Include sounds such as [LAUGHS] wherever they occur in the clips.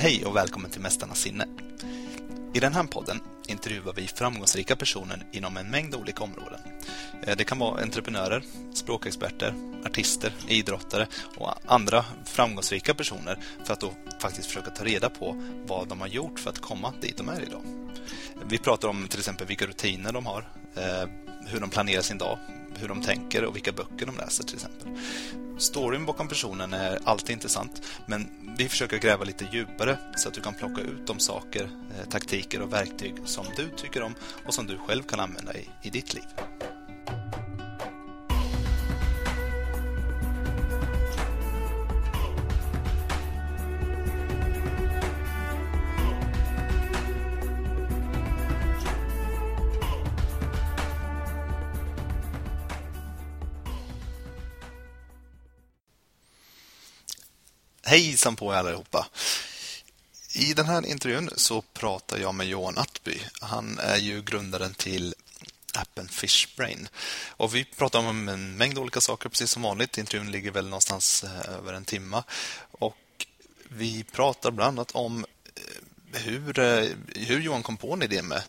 Hej och välkommen till Mästarnas sinne. I den här podden intervjuar vi framgångsrika personer inom en mängd olika områden. Eh, det kan vara entreprenörer, språkexperter, artister, idrottare och andra framgångsrika personer för att då faktiskt försöka ta reda på vad de har gjort för att komma dit de är idag. Vi pratar om till exempel vilka rutiner de har, eh, hur de planerar sin dag, hur de tänker och vilka böcker de läser till exempel. Storyn bakom personen är alltid intressant, men vi försöker gräva lite djupare så att du kan plocka ut de saker, eh, taktiker och verktyg som du tycker om och som du själv kan använda i, i ditt liv. Hejsan på er allihopa! I den här intervjun så pratar jag med Johan Attby. Han är ju grundaren till appen Fishbrain. Och vi pratar om en mängd olika saker precis som vanligt. Intervjun ligger väl någonstans eh, över en timme. Och vi pratar bland annat om eh, hur, eh, hur Johan kom på en idé med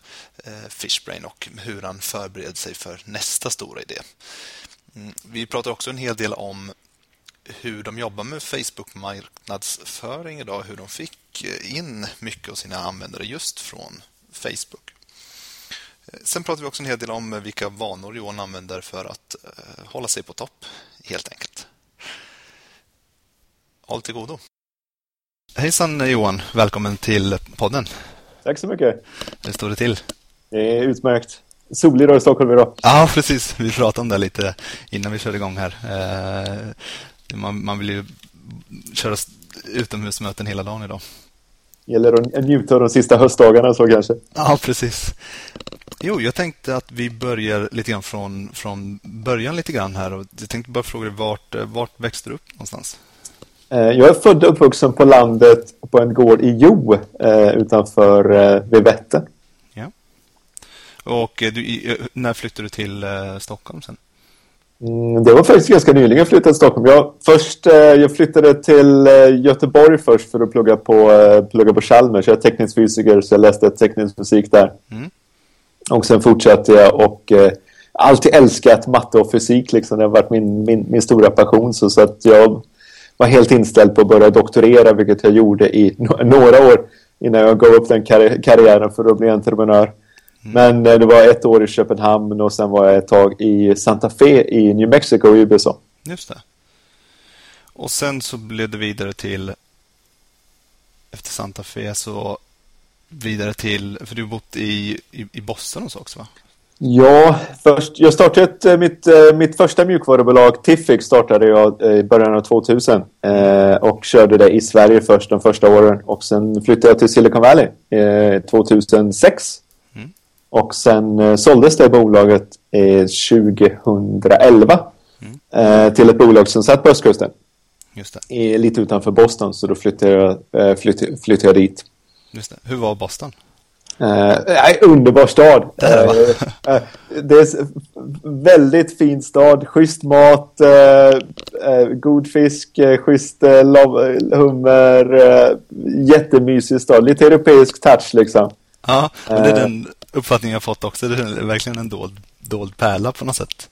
Fishbrain och hur han förbereder sig för nästa stora idé. Mm, vi pratar också en hel del om hur de jobbar med Facebook-marknadsföring idag, hur de fick in mycket av sina användare just från Facebook. Sen pratar vi också en hel del om vilka vanor Johan använder för att eh, hålla sig på topp, helt enkelt. Håll till godo. Hejsan Johan, välkommen till podden. Tack så mycket. Hur står det till? Det är utmärkt. Solig dag i Stockholm idag. Ja, precis. Vi pratade om det lite innan vi körde igång här. Eh, man, man vill ju köra utomhusmöten hela dagen idag. Gäller att njuta av de sista höstdagarna så kanske. Ja, precis. Jo, jag tänkte att vi börjar lite grann från, från början lite grann här. Och jag tänkte bara fråga dig, vart, vart växte du upp någonstans? Eh, jag är född och uppvuxen på landet på en gård i Jo eh, utanför eh, vid Vättern. Ja. Och du, när flyttade du till Stockholm sen? Mm, det var faktiskt ganska nyligen jag flyttade till Stockholm. Jag, först, eh, jag flyttade till eh, Göteborg först för att plugga på, eh, plugga på Chalmers. Jag är teknisk fysiker så jag läste teknisk musik där. Mm. Och sen fortsatte jag och eh, alltid älskat matte och fysik. Liksom. Det har varit min, min, min stora passion. Så, så att jag var helt inställd på att börja doktorera vilket jag gjorde i några år innan jag gav upp den karri karriären för att bli entreprenör. Mm. Men eh, det var ett år i Köpenhamn och sen var jag ett tag i Santa Fe i New Mexico i USA. Just det. Och sen så blev det vidare till efter Santa Fe så vidare till, för du har bott i, i, i Boston och så också va? Ja, först, jag startade ett, eh, mitt, eh, mitt första mjukvarubolag Tiffic startade jag i början av 2000 eh, och körde det i Sverige först de första åren och sen flyttade jag till Silicon Valley eh, 2006 och sen eh, såldes det bolaget eh, 2011 mm. eh, till ett bolag som satt på östkusten. Lite utanför Boston, så då flyttade jag, eh, flyttade, flyttade jag dit. Hur var Boston? Eh, underbar stad. Det, eh, eh, det är väldigt fin stad. Schysst mat, god fisk, eh, schysst hummer. Jättemysig stad. Lite europeisk touch liksom. Ja, men det är den uppfattning jag fått också. Det är verkligen en dold, dold pärla på något sätt.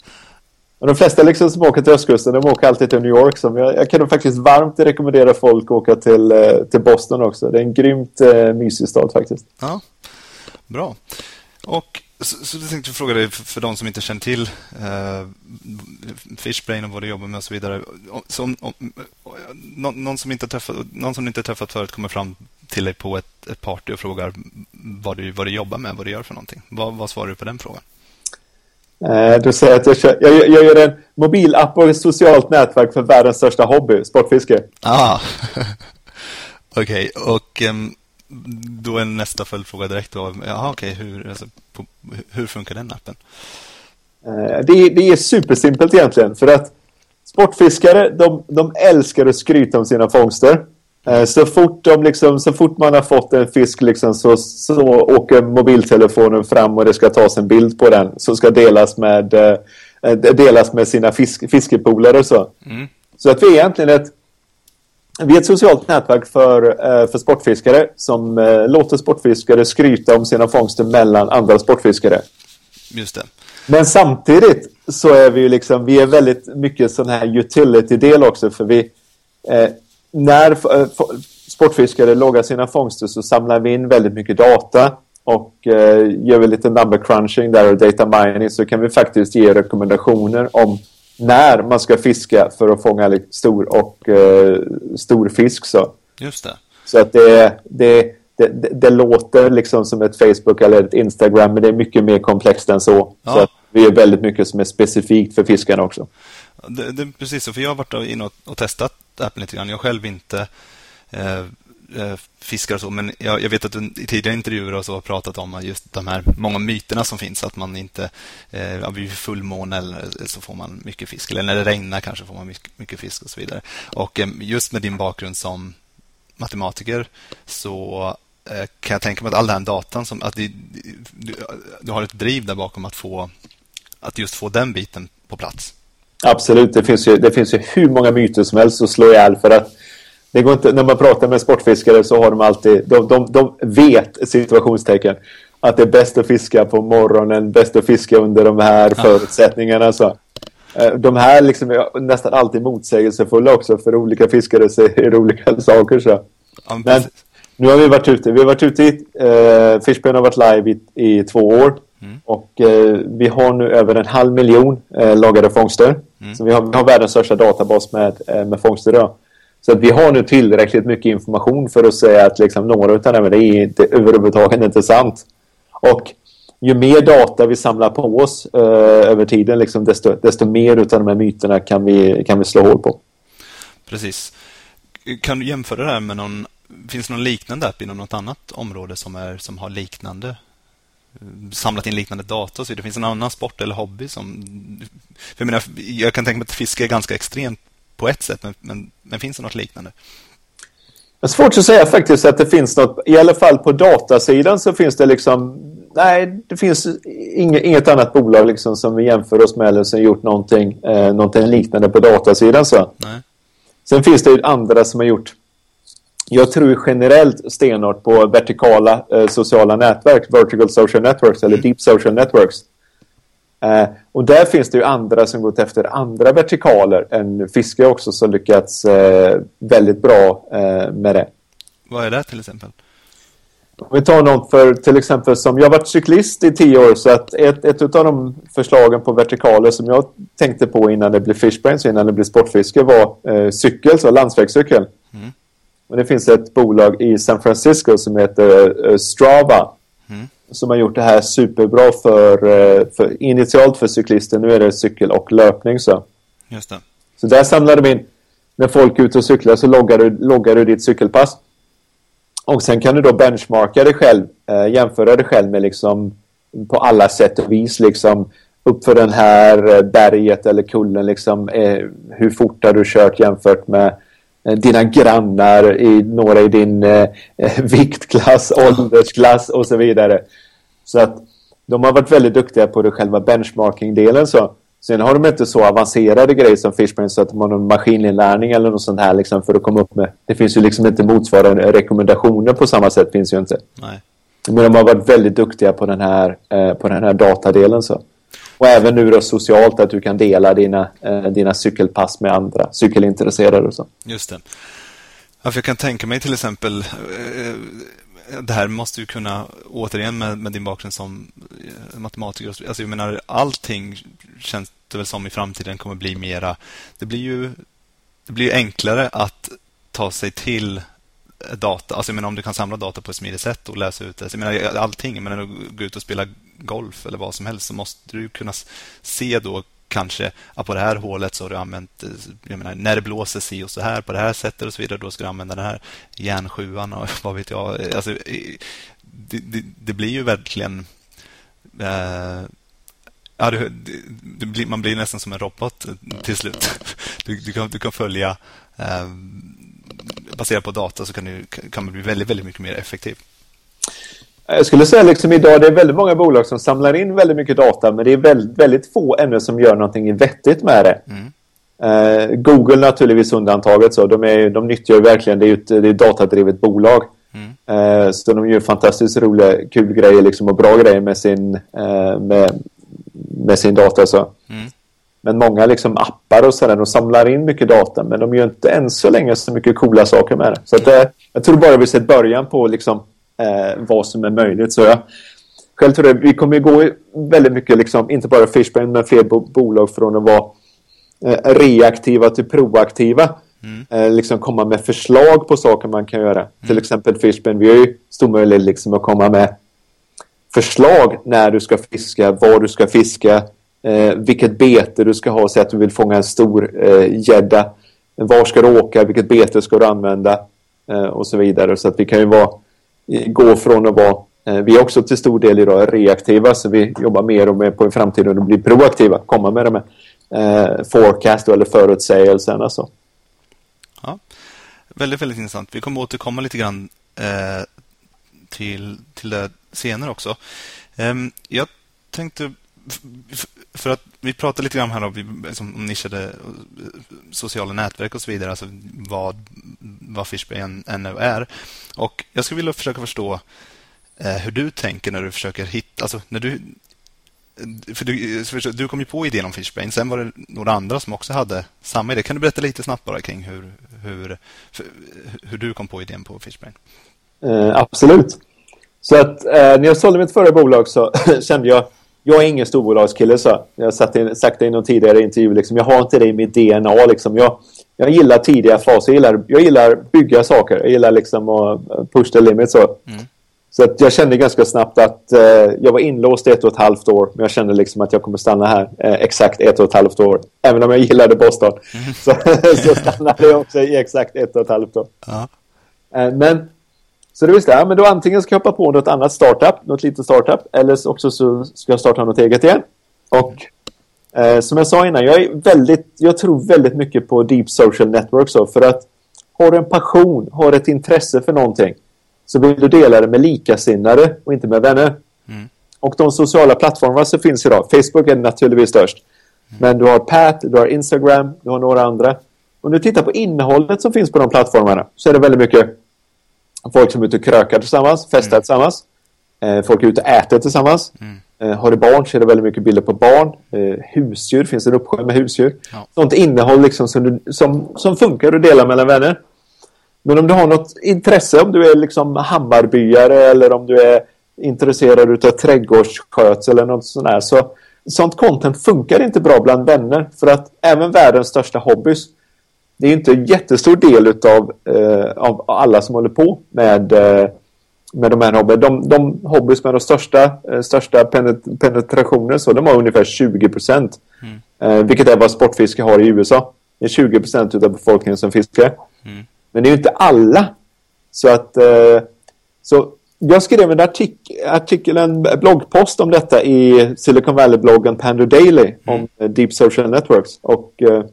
De flesta liksom som åker till östkusten, de åker alltid till New York. Som jag, jag kan faktiskt varmt rekommendera folk att åka till, eh, till Boston också. Det är en grymt eh, mysig stad faktiskt. Ja, bra. Och så, så jag tänkte fråga dig, för, för de som inte känner till eh, Fishbrain och vad du jobbar med och så vidare. Så om, om, någon, någon, som inte träffat, någon som inte träffat förut kommer fram till dig på ett, ett party och frågar vad du, vad du jobbar med, vad du gör för någonting. Vad, vad svarar du på den frågan? Eh, du säger att jag, kör, jag, jag gör en mobilapp och ett socialt nätverk för världens största hobby, sportfiske. Ah, [LAUGHS] okej. Okay. Och um, då är nästa följdfråga direkt då. Jaha, okej. Okay. Hur, alltså, hur funkar den appen? Eh, det, det är supersimpelt egentligen. För att sportfiskare, de, de älskar att skryta om sina fångster. Eh, så fort, de liksom, så fort man har fått en fisk liksom, så, så åker mobiltelefonen fram och det ska tas en bild på den. Som ska delas med, eh, delas med sina fisk, fiskepolare och så. Mm. Så att vi är egentligen ett, vi är ett socialt nätverk för, eh, för sportfiskare som eh, låter sportfiskare skryta om sina fångster mellan andra sportfiskare. Just det. Men samtidigt så är vi ju liksom, vi är väldigt mycket sån här utility-del också för vi eh, när eh, sportfiskare loggar sina fångster så samlar vi in väldigt mycket data och eh, gör vi lite number crunching där och data mining så kan vi faktiskt ge rekommendationer om när man ska fiska för att fånga stor och eh, stor fisk. Så. Just det. Så att det, det, det, det, låter liksom som ett Facebook eller ett Instagram men det är mycket mer komplext än så. Ja. Så att vi är väldigt mycket som är specifikt för fiskarna också. Det, det, precis, för jag har varit inne och, och testat Apple lite grann. Jag själv inte eh, eh, fiskar och så, men jag, jag, vet att du i tidigare intervjuer och så har pratat om just de här många myterna som finns, att man inte eh, vid fullmåne eller så får man mycket fisk, eller när det regnar kanske får man mycket, mycket fisk och så vidare. Och eh, just med din bakgrund som matematiker så eh, kan jag tänka mig att all den här datan som att det, du, du har ett driv där bakom att få att just få den biten på plats. Absolut, det finns ju, det finns ju hur många myter som helst att slå ihjäl för att det går inte, när man pratar med sportfiskare så har de alltid, de, de, de vet situationstecken att det är bäst att fiska på morgonen, bäst att fiska under de här förutsättningarna. Så. Eh, de här liksom är nästan alltid motsägelsefulla också för olika fiskare säger [LAUGHS] olika saker. Så. Men nu har vi varit ute. Vi har varit ute i, eh, Fishbrain har varit live i, i två år. Mm. Och eh, vi har nu över en halv miljon eh, lagade fångster. Mm. Så vi har, vi har världens största databas med, eh, med fångster idag. Så att vi har nu tillräckligt mycket information för att säga att liksom, några av dem är inte, överhuvudtaget inte sant. Och ju mer data vi samlar på oss eh, över tiden, liksom, desto, desto mer av de här myterna kan vi, kan vi slå hål på. Precis. Kan du jämföra det här med någon Finns det någon liknande app inom något annat område som, är, som har liknande samlat in liknande data så Det finns en annan sport eller hobby som... För jag, menar, jag kan tänka mig att fiske är ganska extremt på ett sätt, men, men, men finns det något liknande? Det är svårt att säga faktiskt att det finns något, i alla fall på datasidan så finns det liksom, nej det finns inget, inget annat bolag liksom som vi jämför oss med eller som gjort någonting, eh, någonting liknande på datasidan så. Nej. Sen finns det ju andra som har gjort jag tror generellt stenhårt på vertikala eh, sociala nätverk, vertical social networks eller deep social networks. Eh, och där finns det ju andra som gått efter andra vertikaler än fiske också som lyckats eh, väldigt bra eh, med det. Vad är det till exempel? Om vi tar något för till exempel som jag har varit cyklist i tio år så att ett, ett av de förslagen på vertikaler som jag tänkte på innan det blev fishbrains innan det blev sportfiske var eh, cykel, så landsvägscykel. Mm. Men det finns ett bolag i San Francisco som heter uh, Strava. Mm. Som har gjort det här superbra för, uh, för initialt för cyklister. Nu är det cykel och löpning så. Just det. Så där samlar de in. När folk är ute och cyklar så loggar du, loggar du ditt cykelpass. Och sen kan du då benchmarka dig själv. Uh, jämföra dig själv med liksom på alla sätt och vis liksom uppför den här berget eller kullen liksom eh, hur fort har du kört jämfört med Eh, dina grannar, i, några i din eh, eh viktklass, åldersklass och så vidare. Så att de har varit väldigt duktiga på det själva benchmarking-delen. Så. Sen har de inte så avancerade grejer som Fishbrain så att de har någon maskininlärning eller något sånt här liksom för att komma upp med. Det finns ju liksom inte motsvarande rekommendationer på samma sätt finns ju inte. Nej. Men de har varit väldigt duktiga på den här, eh, på den här datadelen så. Och även nu då socialt att du kan dela dina, eh, dina cykelpass med andra cykelintresserade och så. Just det. Ja, för jag kan tänka mig till exempel eh, eh det här måste ju kunna, återigen med, med din bakgrund som eh, matematiker, alltså jag menar allting känns det väl som i framtiden kommer bli mera, det blir ju det blir enklare att ta sig till data, alltså jag menar om du kan samla data på ett smidigt sätt och läsa ut det, jag menar allting, jag menar gå ut och spela golf eller vad som helst så måste du kunna se då kanske att på det här hålet så har du använt, eh, jag menar, när det blåser si och så här på det här sättet och så vidare, då ska du använda den här järnsjuan och [LAUGHS] vad vet jag. Eh, alltså, eh, det, det, det blir ju verkligen eh, ja, det, det blir, man blir nästan som en robot till slut. [LAUGHS] Du, du, kan, du kan följa eh, baserat på data så kan, du, kan man bli väldigt, väldigt mycket mer effektiv. Jag skulle säga liksom idag det är väldigt många bolag som samlar in väldigt mycket data men det är väldigt, väldigt få ännu som gör någonting vettigt med det. Mm. Eh, Google naturligtvis undantaget så. De, är, de nyttjar verkligen, det är ju ett, det är ett datadrivet bolag. Mm. Eh, så de gör fantastiskt roliga, kul grejer liksom och bra grejer med sin, eh, med, med sin data så. Mm. Men många liksom appar och sådär, de samlar in mycket data men de gör inte än så länge så mycket coola saker med det. Så att, eh, jag tror bara vi sett början på liksom, eh, vad som är möjligt. Så jag, själv tror jag vi kommer gå väldigt mycket, liksom, inte bara Fishbrain men fler bo bolag från att vara eh, reaktiva till proaktiva. Mm. Eh, liksom komma med förslag på saker man kan göra. Mm. Till exempel Fishbrain, vi har ju stor möjlighet liksom att komma med förslag när du ska fiska, var du ska fiska, eh, vilket bete du ska ha. Säg att du vill fånga en stor eh, gädda. Eh, var ska du åka? Vilket bete ska du använda? Eh, och så vidare. Så att vi kan ju vara, Eh, gå från att vara eh, vi är också till stor del idag reaktiva så vi jobbar mer och mer på i framtiden och bli proaktiva. Komma med de här eh, forecast eller förutsägelserna. Alltså. Ja, väldigt, väldigt intressant. Vi kommer återkomma lite grann eh, till, till det senare också. Eh, jag tänkte för att vi pratade lite grann här om, liksom, om nischade eh, sociala nätverk och så vidare, alltså vad, vad Fishbrain ännu är. Och jag skulle vilja försöka förstå eh, hur du tänker när du försöker hitta, alltså när du för du, för du kom ju på idén om Fishbrain, sen var det några andra som också hade samma idé. Kan du berätta lite snabbt bara kring hur, hur, hur du kom på idén på Fishbrain? Eh, absolut. Så att eh, när jag sålde mitt förra bolag så [LAUGHS] kände jag jag är ingen storbolagskille så. Jag har sagt det i någon tidigare intervju. Liksom, jag har inte det i mitt DNA. Liksom. Jag, jag gillar tidiga faser. Jag gillar, jag gillar bygga saker. Jag gillar liksom att push the limit så. Mm. Så att jag kände ganska snabbt att eh, jag var inlåst i ett och ett halvt år. Men jag kände liksom att jag kommer stanna här eh, exakt ett och ett halvt år. Även om jag gillade Boston. Mm. [LAUGHS] Så, så stannade jag också i exakt ett och ett halvt år. Ja. Eh, men så det visste jag, men då antingen ska jag hoppa på något annat startup, något litet startup, eller också så ska jag starta något eget igen. Och eh, som jag sa innan, jag, är väldigt, jag tror väldigt mycket på deep social networks. För att har du en passion, har ett intresse för någonting, så vill du dela det med likasinnade och inte med vänner. Mm. Och de sociala plattformar som finns idag, Facebook är naturligtvis störst. Mm. Men du har Pat, du har Instagram, du har några andra. Om du tittar på innehållet som finns på de plattformarna så är det väldigt mycket Folk som är ute och krökar tillsammans, festar mm. tillsammans. Eh, folk är ute och äter tillsammans. Mm. Eh, har du barn så är det väldigt mycket bilder på barn. Eh, husdjur, finns en uppsjö med husdjur. Ja. Sånt innehåll liksom som, du, som, som funkar att dela mellan vänner. Men om du har något intresse, om du är liksom Hammarbyare eller om du är intresserad av trädgårdsskötsel eller något sånt där. Så sånt content funkar inte bra bland vänner. För att även världens största hobbys det är inte en jättestor del utav, eh, av alla som håller på med, eh, med de här hobbyerna. De, de hobbys med de största, eh, största penet penetrationen så de har ungefär 20 procent. Mm. Eh, vilket är vad sportfiske har i USA. Det är 20 procent av befolkningen som fiskar. Mm. Men det är ju inte alla. Så att eh, så jag skrev en artik artikel, en bloggpost om detta i Silicon Valley-bloggen Pando Daily mm. om Deep Social Networks. Och eh,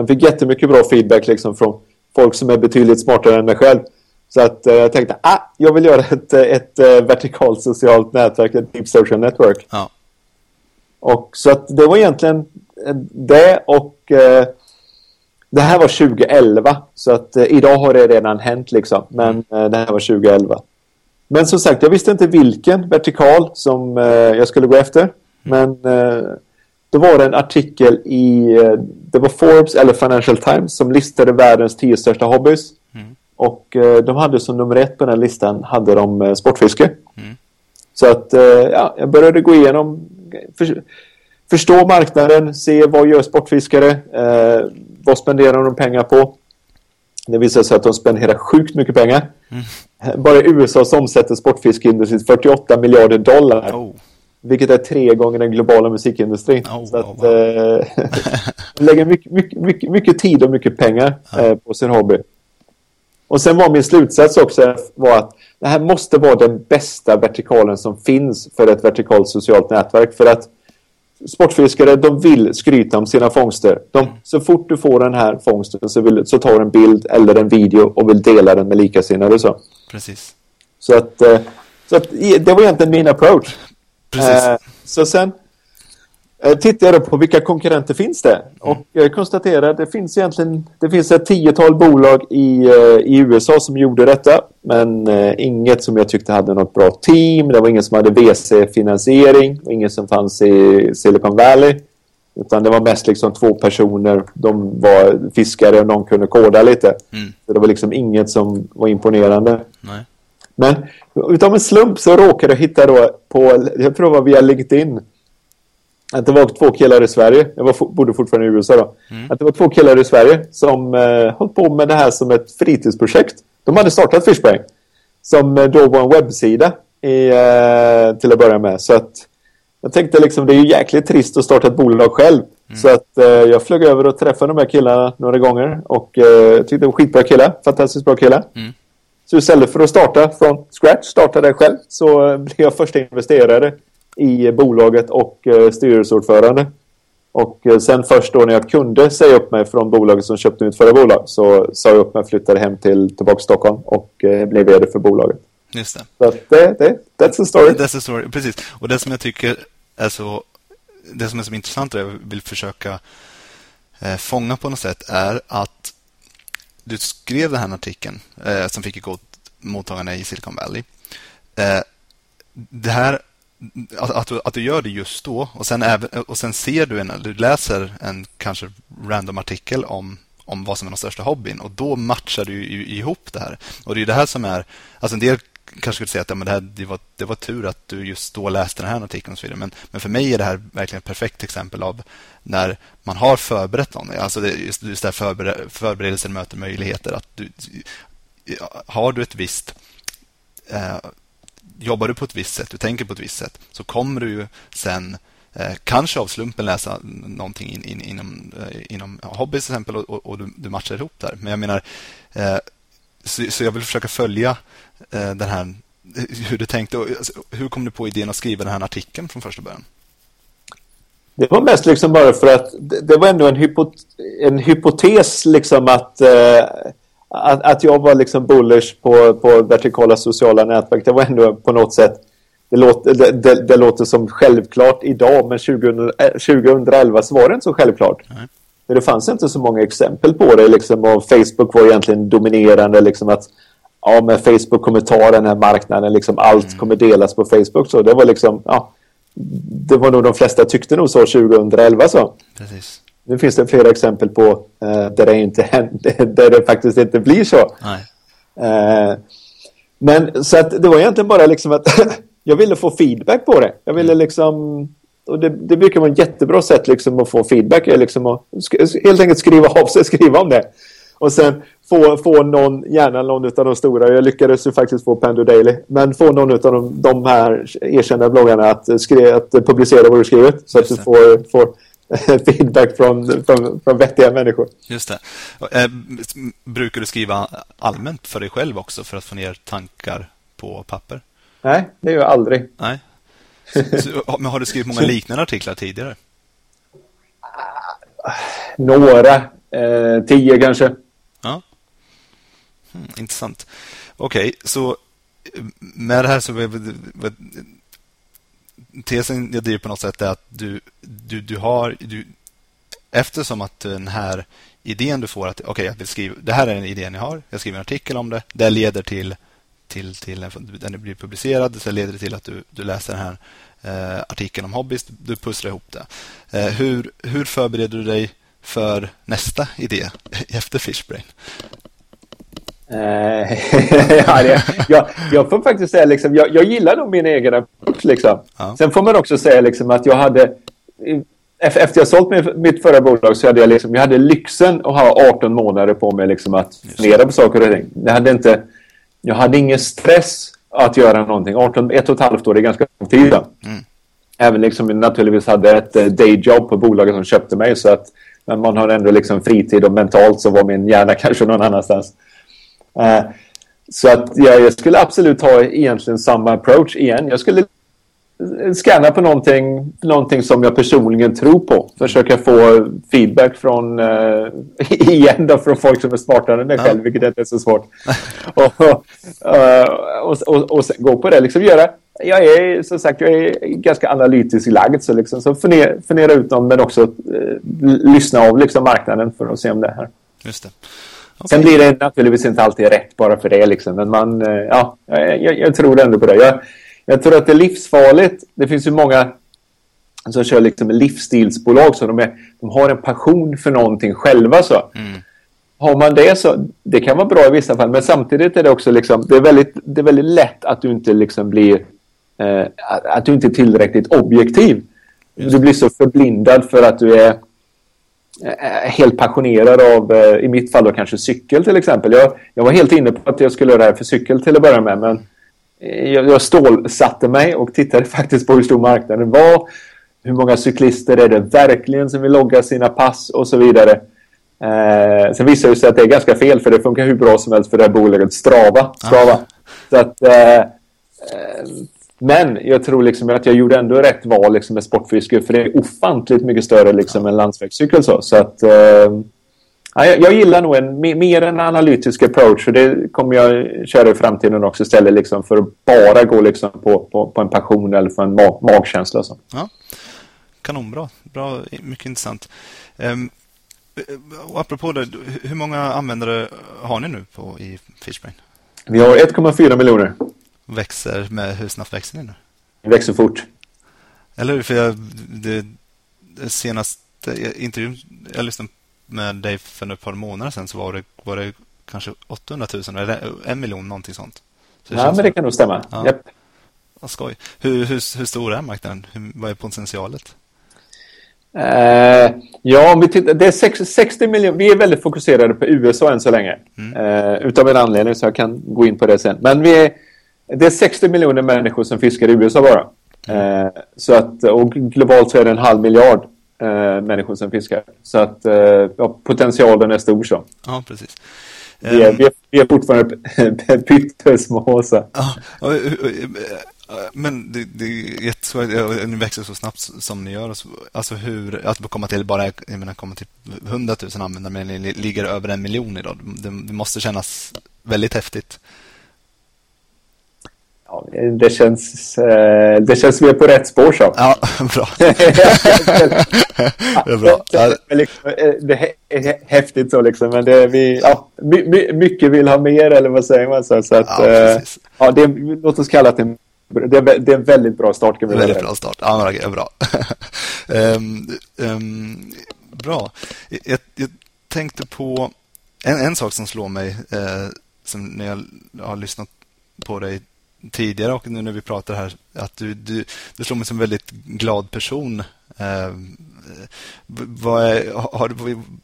jag fick jättemycket bra feedback liksom från folk som är betydligt smartare än mig själv. Så att eh, jag tänkte, ah, jag vill göra ett, ett, ett eh, vertikalt socialt nätverk, ett deep social network. Ja. Och så att det var egentligen eh, det och eh, det här var 2011. Så att eh, idag har det redan hänt liksom. Men mm. eh, det här var 2011. Men som sagt, jag visste inte vilken vertikal som jag skulle gå efter. Mm. Men då var det en artikel i eh, det var Forbes eller Financial Times som listade världens tio största hobbys. Mm. Och eh, de hade som nummer ett på den listan hade de eh, sportfiske. Mm. Så att ja, jag började gå igenom för, förstå marknaden, se vad gör sportfiskare, eh, vad spenderar de pengar på. Det visade sig att de spenderar sjukt mycket pengar. Mm. Bara i USA så omsätter sportfiskeindustrin 48 miljarder dollar. Oh. Vilket är tre gånger den globala musikindustrin. Oh, så att, wow. eh, [LAUGHS] lägger mycket, mycket, mycket, mycket, tid och mycket pengar eh, på sin hobby. Och sen var min slutsats också var att det här måste vara den bästa vertikalen som finns för ett vertikalt socialt nätverk. För att sportfiskare, de vill skryta om sina fångster. De, mm. så fort du får den här fångsten så, vill, så tar du en bild eller en video och vill dela den med likasinnade. Så. Precis. Så att, eh, så att det var egentligen min approach. Precis. Eh, så sen eh, tittade jag på vilka konkurrenter finns det och mm. konstaterade att det finns egentligen det finns ett tiotal bolag i, i USA som gjorde detta men eh, inget som jag tyckte hade något bra team. Det var ingen som hade VC-finansiering och ingen som fanns i Silicon Valley. Utan det var mest liksom två personer. De var fiskare och någon kunde koda lite. Mm. Så det var liksom inget som var imponerande. Nej. Men utav en slump så råkade jag hitta då på, jag tror det var via LinkedIn. Att det var två killar i Sverige. Jag var, bodde fortfarande i USA då. Mm. Att det var två killar i Sverige som eh, höll på med det här som ett fritidsprojekt. De hade startat Fishbrain. Som eh, då var en webbsida i, eh, till att börja med. Så att jag tänkte liksom det är ju jäkligt trist att starta ett bolag själv. Mm. Så att eh, jag flög över och träffade de här killarna några gånger. Och eh, tyckte det var skitbra killar. Fantastiskt bra killar. Mm. Så istället för att starta från scratch, starta det själv, så blev jag första investerare i bolaget och eh, styrelseordförande. Och eh, sen först då när jag kunde säga upp mig från bolaget som köpte mitt förra bolag så sa jag upp mig och flyttade hem till tillbaka till Stockholm och eh, blev vd för bolaget. Just det. Så det, det, that's the story. That's the story, precis. Och det som jag tycker är så det som är så intressant och jag vill försöka fånga på något sätt är att du skrev den här artikeln eh, som fick ett gott mottagande i Silicon Valley. Eh, det här att, att, du, att du gör det just då och sen, även, och sen ser du en, du läser en kanske random artikel om, om vad som är den största hobbyn och då matchar du ihop det här. Och det är det här som är, alltså en del kanske skulle säga att ja, men det, här, det, var, det var tur att du just då läste den här artikeln och så vidare. Men, men för mig är det här verkligen ett perfekt exempel av när man har förberett någon. Alltså det, just, just det här förber förberedelser möter möjligheter. Att du, har du ett visst eh, jobbar du på ett visst sätt, du tänker på ett visst sätt, så kommer du ju sen eh, kanske av slumpen läsa någonting in, in, inom, eh, inom hobby till exempel och, och, och du, du, matchar ihop där. Men jag menar, eh, så, så, jag vill försöka följa den här hur du tänkte. Och, alltså, hur kom du på idén att skriva den här artikeln från första början? Det var mest liksom bara för att det, var ändå en, hypot en hypotes liksom att eh, att, att jag var liksom bullish på, på vertikala sociala nätverk, det var ändå på något sätt det låter, det, det, det låter som självklart idag, men 2000, 2011 så var det inte så självklart. Nej. Men det fanns inte så många exempel på det liksom, och Facebook var egentligen dominerande liksom att ja, men Facebook kommer ta den här marknaden, liksom allt mm. kommer delas på Facebook. Så det var liksom, ja, det var nog de flesta tyckte nog så 2011 så. Precis. Nu finns det flera exempel på eh, där, det inte [LAUGHS] händer, där det faktiskt inte blir så. Eh, men så att det var egentligen bara liksom att [LAUGHS] jag ville få feedback på det. Jag ville liksom och det, det brukar vara ett jättebra sätt liksom att få feedback. Liksom att helt enkelt skriva av sig, [LAUGHS] skriva om det. Och sen få, få någon, gärna någon av de stora. Jag lyckades ju faktiskt få Pando Daily. Men få någon av de, de här erkända bloggarna att, skri, att publicera vad du skrivit. Så att du får, får [LAUGHS] feedback från, från, från vettiga människor. Just det. Eh, brukar du skriva allmänt för dig själv också för att få ner tankar på papper? Nej, det gör jag aldrig. Nej. Så, så, men har du skrivit många [LAUGHS] liknande artiklar tidigare? Några. Eh, tio kanske. Mm, intressant. Okej, okay, så med det här så tesen jag driver på något sätt är att du, du, du har... Du, eftersom att den här idén du får att okej, okay, jag vill skriva, det här är en idé jag har, jag skriver en artikel om det, det leder till, till, till den blir publicerad, så leder det till att du, du läser den här eh, artikeln om hobbies, du pusslar ihop det. Eh, hur, hur förbereder du dig för nästa idé [LAUGHS] efter Fishbrain? Eh, [LAUGHS] ja, det, jag, jag får faktiskt säga liksom, jag, jag gillar nog min egen approach. Liksom. Ja. Sen får man också säga liksom, att jag hade efter jag sålt mitt förra bolag så hade jag, liksom, jag hade lyxen att ha 18 månader på mig liksom, att fundera på saker och ting. Jag hade, inte, jag hade ingen stress att göra någonting. 18, ett och ett halvt år är ganska lång tid. Mm. Även liksom, naturligtvis hade ett eh, dayjob på bolaget som köpte mig. Så att, men man har ändå liksom fritid och mentalt så var min hjärna [LAUGHS] kanske någon annanstans. Eh, så att ja, jag skulle absolut ha egentligen samma approach igen. Jag skulle scanna på någonting, någonting som jag personligen tror på. Försöka få feedback från, uh, [LAUGHS] igen då, från folk som är smartare än mig själv, vilket inte är så svårt. [LAUGHS] och, uh, och, och, och, sen gå på det. Liksom göra, jag är som sagt jag är ganska analytiskt lagd så, liksom, så fundera, fundera ut dem men också eh, lyssna av liksom, marknaden för att se om det är här. Just det. Okay. Sen blir det naturligtvis inte alltid rätt bara för det liksom, men man, eh, ja, jag, jag, tror ändå på det. Jag, jag tror att det är livsfarligt. Det finns ju många som kör liksom livsstilsbolag så de, är, de har en passion för någonting själva så. Mm. Har man det så, det kan vara bra i vissa fall, men samtidigt är det också liksom, det är väldigt, det är väldigt lätt att du inte liksom blir eh, att du inte är tillräckligt objektiv. Du blir så förblindad för att du är helt passionerad av, eh, i mitt fall då kanske cykel till exempel. Jag, jag var helt inne på att jag skulle göra det här för cykel till att börja med, men jag, jag stålsatte mig och tittade [LAUGHS] faktiskt på hur stor marknaden var. Hur många cyklister är det verkligen som vill logga sina pass och så vidare. Eh, sen visar det sig att det är ganska fel för det funkar hur bra som helst för det här bolaget Strava. Strava. Ah. Så att, eh, eh men jag tror liksom att jag gjorde ändå rätt val liksom med sportfiske för det är ofantligt mycket större liksom än landsvägscykel. Så, så att, eh, jag, jag, gillar nog en, mer en analytisk approach och det kommer jag köra i framtiden också istället liksom för att bara gå liksom på, på, på en passion eller för en mag, magkänsla. Så. Ja. Kanonbra, bra, mycket intressant. Um, och apropå det, hur många användare har ni nu på, i Fishbrain? Vi har 1,4 miljoner växer med hur snabbt växer ni nu? Det växer fort. Eller hur? För jag, det, det senaste intervjun jag lyssnade med dig för ett par månader sedan så var det, var det kanske 800 000 eller en miljon någonting sånt. Så ja, men det kan nog stämma. Ja. Yep. Vad skoj. Hur, hur, hur stor är marknaden? Hur, vad är potentialet? Uh, ja, om vi tittar, det är 60, 60 miljoner. Vi är väldigt fokuserade på USA än så länge. Mm. Uh, utav en anledning så jag kan gå in på det sen. Men vi är, det är 60 miljoner människor som fiskar i USA bara. Mm. Eh, så att, och globalt så är det en halv miljard eh, människor som fiskar. Så att eh, ja, potentialen är stor så. Ja, precis. Vi är, vi är, vi är fortfarande [LAUGHS] pyttesmå. Ja, men det, det är jättesvårt. Ni växer så snabbt som ni gör. Alltså hur, att komma till bara jag menar, komma till 100 000 användare men ni ligger över en miljon idag. Det, det måste kännas väldigt häftigt. Ja, det känns, eh, det känns vi är på rätt spår så. Ja, [LAUGHS] bra. [LAUGHS] det är bra. Det är häftigt så liksom, men det är vi, ja, mycket vill ha mer eller vad säger man så, så att, ja, eh, ja det, låt oss kalla det en det är, det är en väldigt bra start. Kan vi väldigt bra start. Ja, men, bra. um, [LAUGHS] um, bra. Jag, jag, tänkte på en, en sak som slår mig eh, som när jag har lyssnat på dig tidigare och nu när vi pratar här att du, du, du slår mig som en väldigt glad person. Eh, vad, är, har,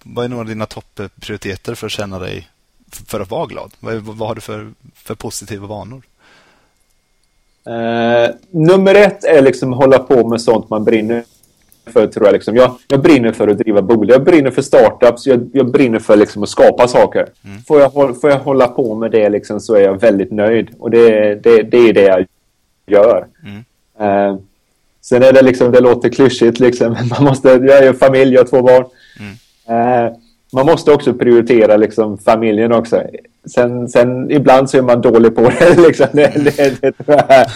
vad är några av dina topprioriteter för att känna dig för att vara glad? Vad, vad har du för, för positiva vanor? Eh, nummer ett är liksom att hålla på med sånt man brinner för, tror jag. Liksom. Jag, jag brinner för att driva bolag. Jag brinner för startups. Jag, jag brinner för liksom, att skapa saker. Mm. Får, jag, får jag hålla på med det liksom, så är jag väldigt nöjd. Och det, det, det är det jag gör. Mm. Uh, sen är det liksom, det låter klyschigt liksom. [LAUGHS] Man måste, jag är familj, jag har två barn. Mm. Uh, man måste också prioritera liksom, familjen också. Sen, sen ibland så är man dålig på det. [LAUGHS] Liksom. det, det, det jag.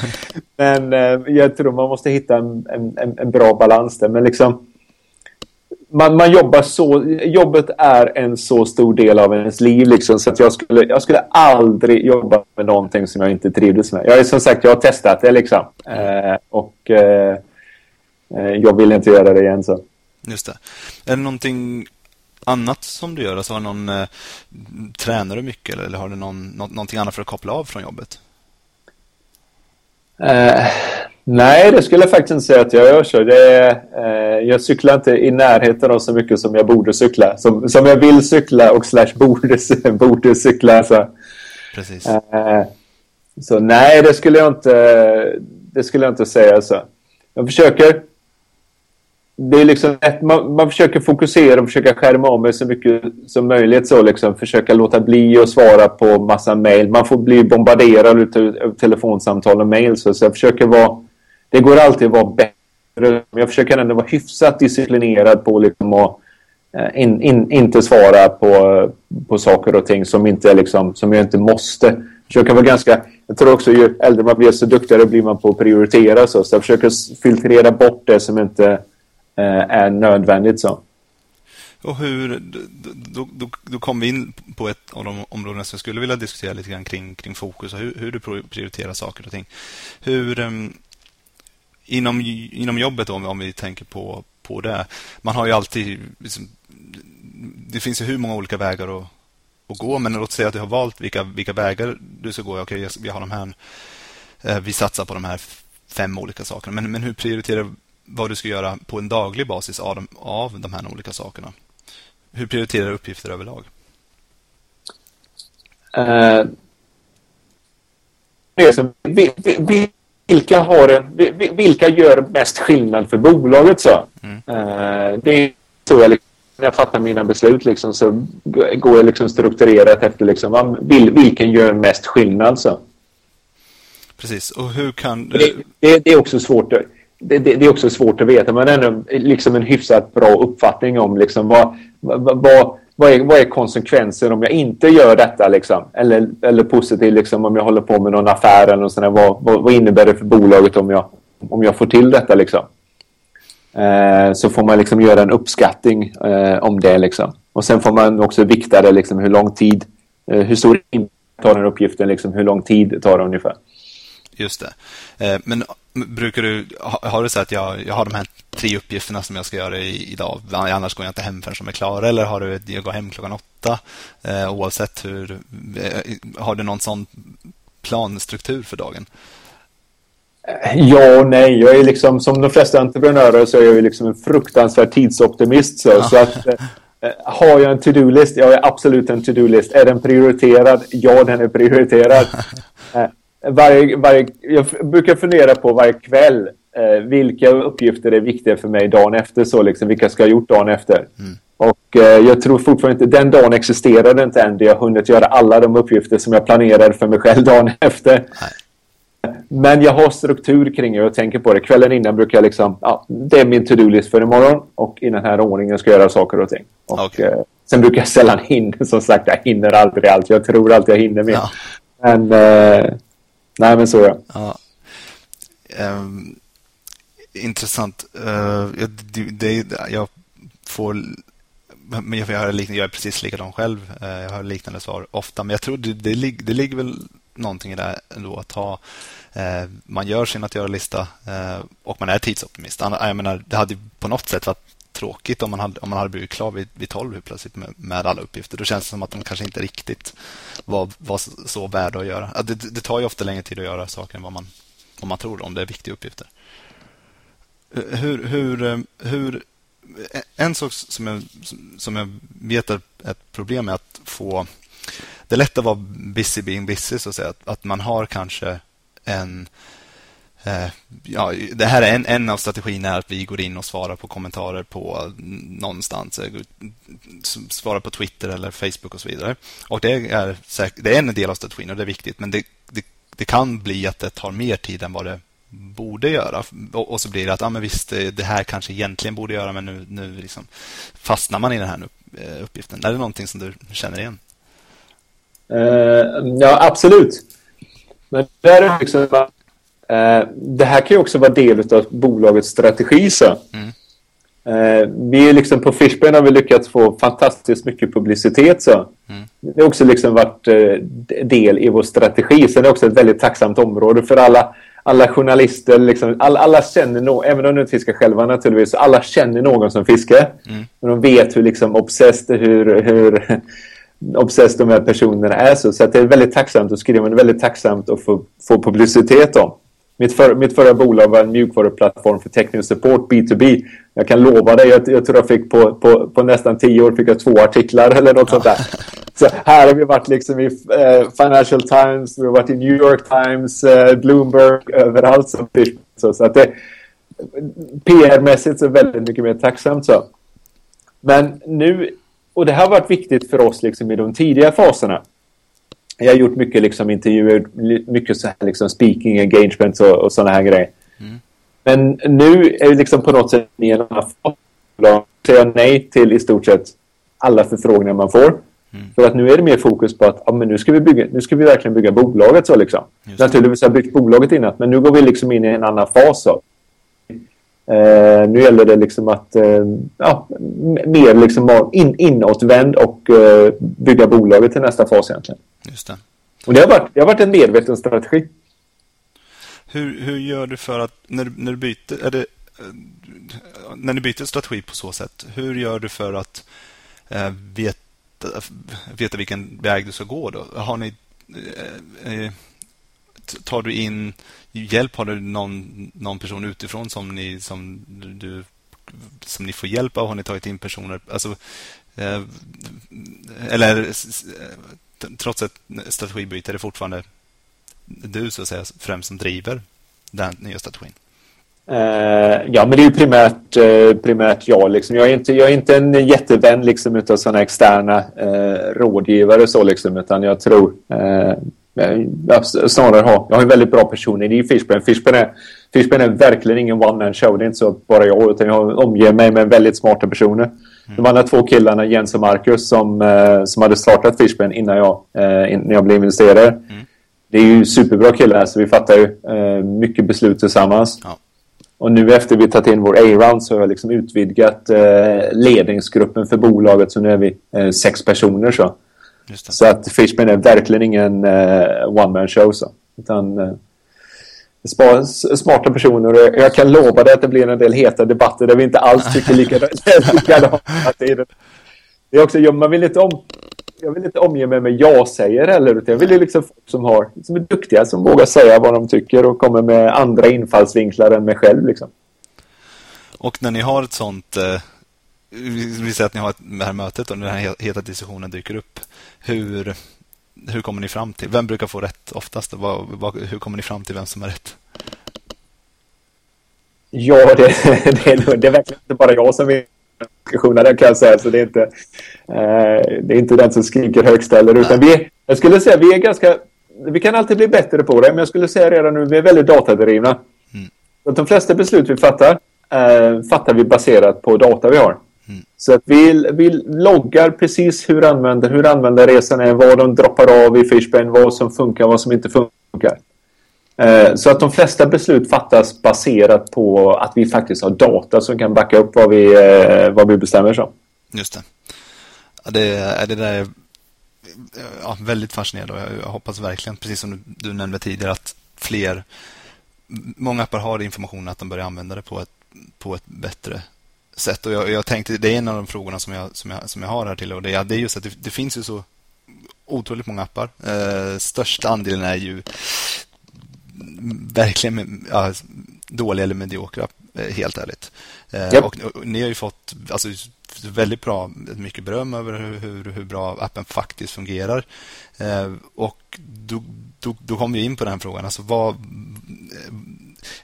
Men eh, jag tror man måste hitta en, en, en bra balans där. Men liksom, man, man jobbar så, jobbet är en så stor del av ens liv liksom, så att jag skulle, jag skulle aldrig jobba med någonting som jag inte trivdes med. Jag är som sagt, jag har testat det liksom. Eh, och eh, eh jag vill inte göra det igen så. Just det. Är det någonting annat som du gör? Alltså har någon, eh, tränar du mycket eller, eller har du någon, nå någonting annat för att koppla av från jobbet? Uh, nej, det skulle jag faktiskt inte säga att jag gör. Så det, uh, jag cyklar inte i närheten av så mycket som jag borde cykla. Som, som jag vill cykla och slash borde, [LAUGHS] borde cykla. Så. Precis. Uh, så nej, det skulle jag inte, det skulle jag inte säga. Så. Jag försöker det är liksom man, man försöker fokusera och försöka skärma av mig så mycket som möjligt. Så liksom, försöka låta bli att svara på massa mejl. Man får bli bombarderad av telefonsamtal och mejl. Så, så jag försöker vara... Det går alltid att vara bättre. Jag försöker ändå vara hyfsat disciplinerad på liksom att eh, in, in, inte svara på, på saker och ting som, inte liksom, som jag inte måste. försöka vara ganska... Jag tror också ju äldre man blir så duktigare blir man på att prioritera. Så, så jag försöker filtrera bort det som inte Eh, är nödvändigt. Så. Och hur, då, då, då kom vi in på ett av de områden som jag skulle vilja diskutera lite grann kring, kring fokus och hur, hur du prioriterar saker och ting. Hur, ehm, inom, inom jobbet då, om vi tänker på, på det. Man har ju alltid, liksom, det finns ju hur många olika vägar att, att gå, men låt säga att du har valt vilka, vilka vägar du ska gå. Okej, vi har de här, eh, vi satsar på de här fem olika sakerna. Men, men hur prioriterar vad du ska göra på en daglig basis av de, av de här olika sakerna? Hur prioriterar du uppgifter överlag? Uh, vilka, har en, vilka gör mest skillnad för bolaget? så? Mm. Uh, det är så jag, liksom, när jag fattar mina beslut liksom, så går jag liksom strukturerat efter liksom, vil, vilken gör mest skillnad. Så. Precis, och hur kan... Det, det, det är också svårt. Det, det, det, är också svårt att veta, men ändå liksom en hyfsat bra uppfattning om liksom vad, vad, vad, är, vad är konsekvensen om jag inte gör detta? Liksom? Eller, eller positivt liksom, om jag håller på med någon affär eller något sånt vad, vad, vad, innebär det för bolaget om jag, om jag får till detta? Liksom? Eh, så får man liksom göra en uppskattning eh, om det. Liksom. Och sen får man också vikta det, liksom, hur lång tid, eh, hur stor tar den uppgiften, liksom, hur lång tid tar det ungefär. Just det. Eh, men brukar du, har du sagt att jag, jag har de här tre uppgifterna som jag ska göra idag, annars går jag inte hem förrän de är klara, eller har du, jag går hem klockan åtta, eh, oavsett hur, eh, har du någon sån planstruktur för dagen? Ja och nej. Jag är liksom, som de flesta entreprenörer så är jag liksom en fruktansvärd tidsoptimist. Så, ja. så att, har jag en to-do-list? Jag är absolut en to-do-list. Är den prioriterad? Ja, den är prioriterad. [LAUGHS] varje, varje, jag brukar fundera på varje kväll eh, vilka uppgifter är viktiga för mig dagen efter. Så liksom, vilka ska jag ha gjort dagen efter? Mm. Och eh, jag tror fortfarande inte, den dagen existerade inte än jag hunnit göra alla de uppgifter som jag planerade för mig själv [LAUGHS] dagen efter. Nej. Men jag har struktur kring det och tänker på det. Kvällen innan brukar jag liksom, ja, det är min to-do-list för imorgon och i den här ordningen ska jag göra saker och ting. Och, okay. eh, sen brukar jag sällan [LAUGHS] hinna, som sagt, jag hinner aldrig allt. Jag tror alltid jag hinner mer. Ja. Men eh, Nej, men så ja. Ehm, ehm, ja. Um, intressant. Uh, det, det, jag får... Men jag, jag, jag är precis likadan själv. Uh, jag har liknande svar ofta. Men jag tror det, det, det ligger väl någonting i det ändå att ha uh, man gör sin att göra-lista och man är tidsoptimist. Jag menar, det hade på något sätt varit tråkigt om man hade, om man hade blivit klar vid, vid 12 plötsligt med, med alla uppgifter. Då känns det som att de kanske inte riktigt var, var så värda att göra. Det, det tar ju ofta längre tid att göra saker än vad man, vad man tror om det är viktiga uppgifter. Eh, hur, hur, eh, hur, eh, en sak som jag, som jag vet är ett problem är att få... Det är lätt att vara busy being busy, så att säga. Att, att man har kanske en Eh, ja, det här är en, en av strategierna är att vi går in och svarar på kommentarer på någonstans. Eh, svarar på Twitter eller Facebook och så vidare. Och det är, det är en del av strategin och det är viktigt. Men det, det, det kan bli att det tar mer tid än vad det borde göra. Och, och så blir det att, ah, men visst, eh, det här kanske egentligen borde göra, men nu, nu liksom fastnar man i den här uppgiften. Är det någonting som du känner igen? Uh, ja, absolut. Men det är också det här kan ju också vara del av bolagets strategi. Så. Mm. Eh, vi är liksom på Fishbrain har vi lyckats få fantastiskt mycket publicitet. Så. Mm. Det har också liksom varit eh, del i vår strategi. Sen är det också ett väldigt tacksamt område för alla, alla journalister. Liksom, alla, alla känner någon, även om de inte fiskar själva naturligtvis, alla känner någon som fiskar. Mm. Men de vet hur liksom obsessed, hur, hur [LAUGHS] obsessed de här personerna är. Så, så det är väldigt tacksamt att skriva, men det är väldigt tacksamt att få, få publicitet om. Mitt, för, mitt förra bolag var en mjukvaruplattform för teknisk support, B2B. Jag kan lova dig, jag, jag tror jag fick på, på, på, nästan tio år fick jag två artiklar eller något sånt där. [LAUGHS] Så här har vi varit liksom i eh, Financial Times, vi har varit i New York Times, eh, Bloomberg, överallt. Så, så, så att det, PR-mässigt så väldigt mycket mer tacksamt så. Men nu, och det här har varit viktigt för oss liksom i de tidiga faserna jag har gjort mycket liksom, intervjuer, mycket så här, liksom, speaking engagements och, och sådana här grejer. Mm. Men nu är det liksom på något sätt ni säger nej till i stort sett alla förfrågningar man får. Mm. För att nu är det mer fokus på att ja, men nu, ska vi bygga, nu ska vi verkligen bygga bolaget. så liksom. Naturligtvis har jag byggt bolaget innan, men nu går vi liksom in i en annan fas. Så. Eh, nu gäller det liksom att eh, ja, mer liksom vara in, inåtvänd och eh, bygga bolaget till nästa fas egentligen. Just det. Och det har varit, det har varit en medveten strategi. Hur, hur gör du för att, när, när du byter, det, eh, när ni byter strategi på så sätt, hur gör du för att eh, veta, veta vilken väg du ska gå då? Har ni, eh, eh tar du in hjälp? Har du någon, någon person utifrån som ni, som, du, som ni får hjälp av? Har ni tagit in personer? Alltså, eh, eller trots ett strategibyte är det fortfarande du så att säga främst som driver den nya strategin? Uh, ja, men det är ju primärt, uh, primärt jag. Liksom. Jag, är inte, jag är inte en jättevän liksom, utav sådana externa uh, rådgivare så, liksom, utan jag tror snarare ha. Jag har en väldigt bra personer i Fishburn. Fishburn är, Fishburn är verkligen ingen one-man show. Det är inte så bara jag, utan jag omger mig med väldigt smarta personer. Mm. De andra två killarna, Jens och Marcus, som, som hade startat Fishburn innan jag, innan jag blev investerare. Mm det är ju superbra killar så vi fattar ju eh, mycket beslut tillsammans. Ja. Och nu efter vi tagit in vår A-round så har jag liksom utvidgat eh, ledningsgruppen för bolaget så nu är vi eh, sex personer så. Så att Fishman är verkligen ingen eh, one-man show så. Utan eh, smarta personer och jag kan lova dig att det blir en del heta debatter där vi inte alls tycker [LAUGHS] likadant. det är också, man vill inte om jag vill inte omge mig med ja-säger heller. Utan jag vill ju liksom folk som, har, som är duktiga, som vågar säga vad de tycker och kommer med andra infallsvinklar än mig själv. Liksom. Och när ni har ett sånt, eh, vi säger att ni har det här mötet och den här heta diskussionen dyker upp. Hur, hur kommer ni fram till, vem brukar få rätt oftast? Vad, vad, hur kommer ni fram till vem som är rätt? Ja, det, [LAUGHS] det, är, det är verkligen inte bara jag som är diskussioner kan jag säga. Så det är inte, eh, det är inte den som skriker högst heller. Utan vi, jag skulle säga vi är ganska... Vi kan alltid bli bättre på det, men jag skulle säga redan nu vi är väldigt datadrivna. Mm. De flesta beslut vi fattar eh, fattar vi baserat på data vi har. Mm. Så att vi, vi loggar precis hur, använder, hur användarresan är, vad de droppar av i Fishbane, vad som funkar, vad som inte funkar. Eh, så att de flesta beslut fattas baserat på att vi faktiskt har data som kan backa upp vad vi, eh, vad vi bestämmer som. Just det. Ja, det, är det där ja, väldigt fascinerande och jag hoppas verkligen, precis som du, du nämnde tidigare, att fler, många appar har information att de börjar använda det på ett, på ett bättre sätt. Och jag, jag tänkte, det är en av de frågorna som jag, som jag, som jag har här till och det, det är just att det, det finns ju så otroligt många appar. Eh, största andelen är ju verkligen ja, dåliga eller mediokra, eh, helt ärligt. Yep. Eh, och, och, ni har ju fått alltså, väldigt bra, mycket beröm över hur, hur bra appen faktiskt fungerar. Eh, och då, då, då kommer vi in på den frågan. Alltså, vad,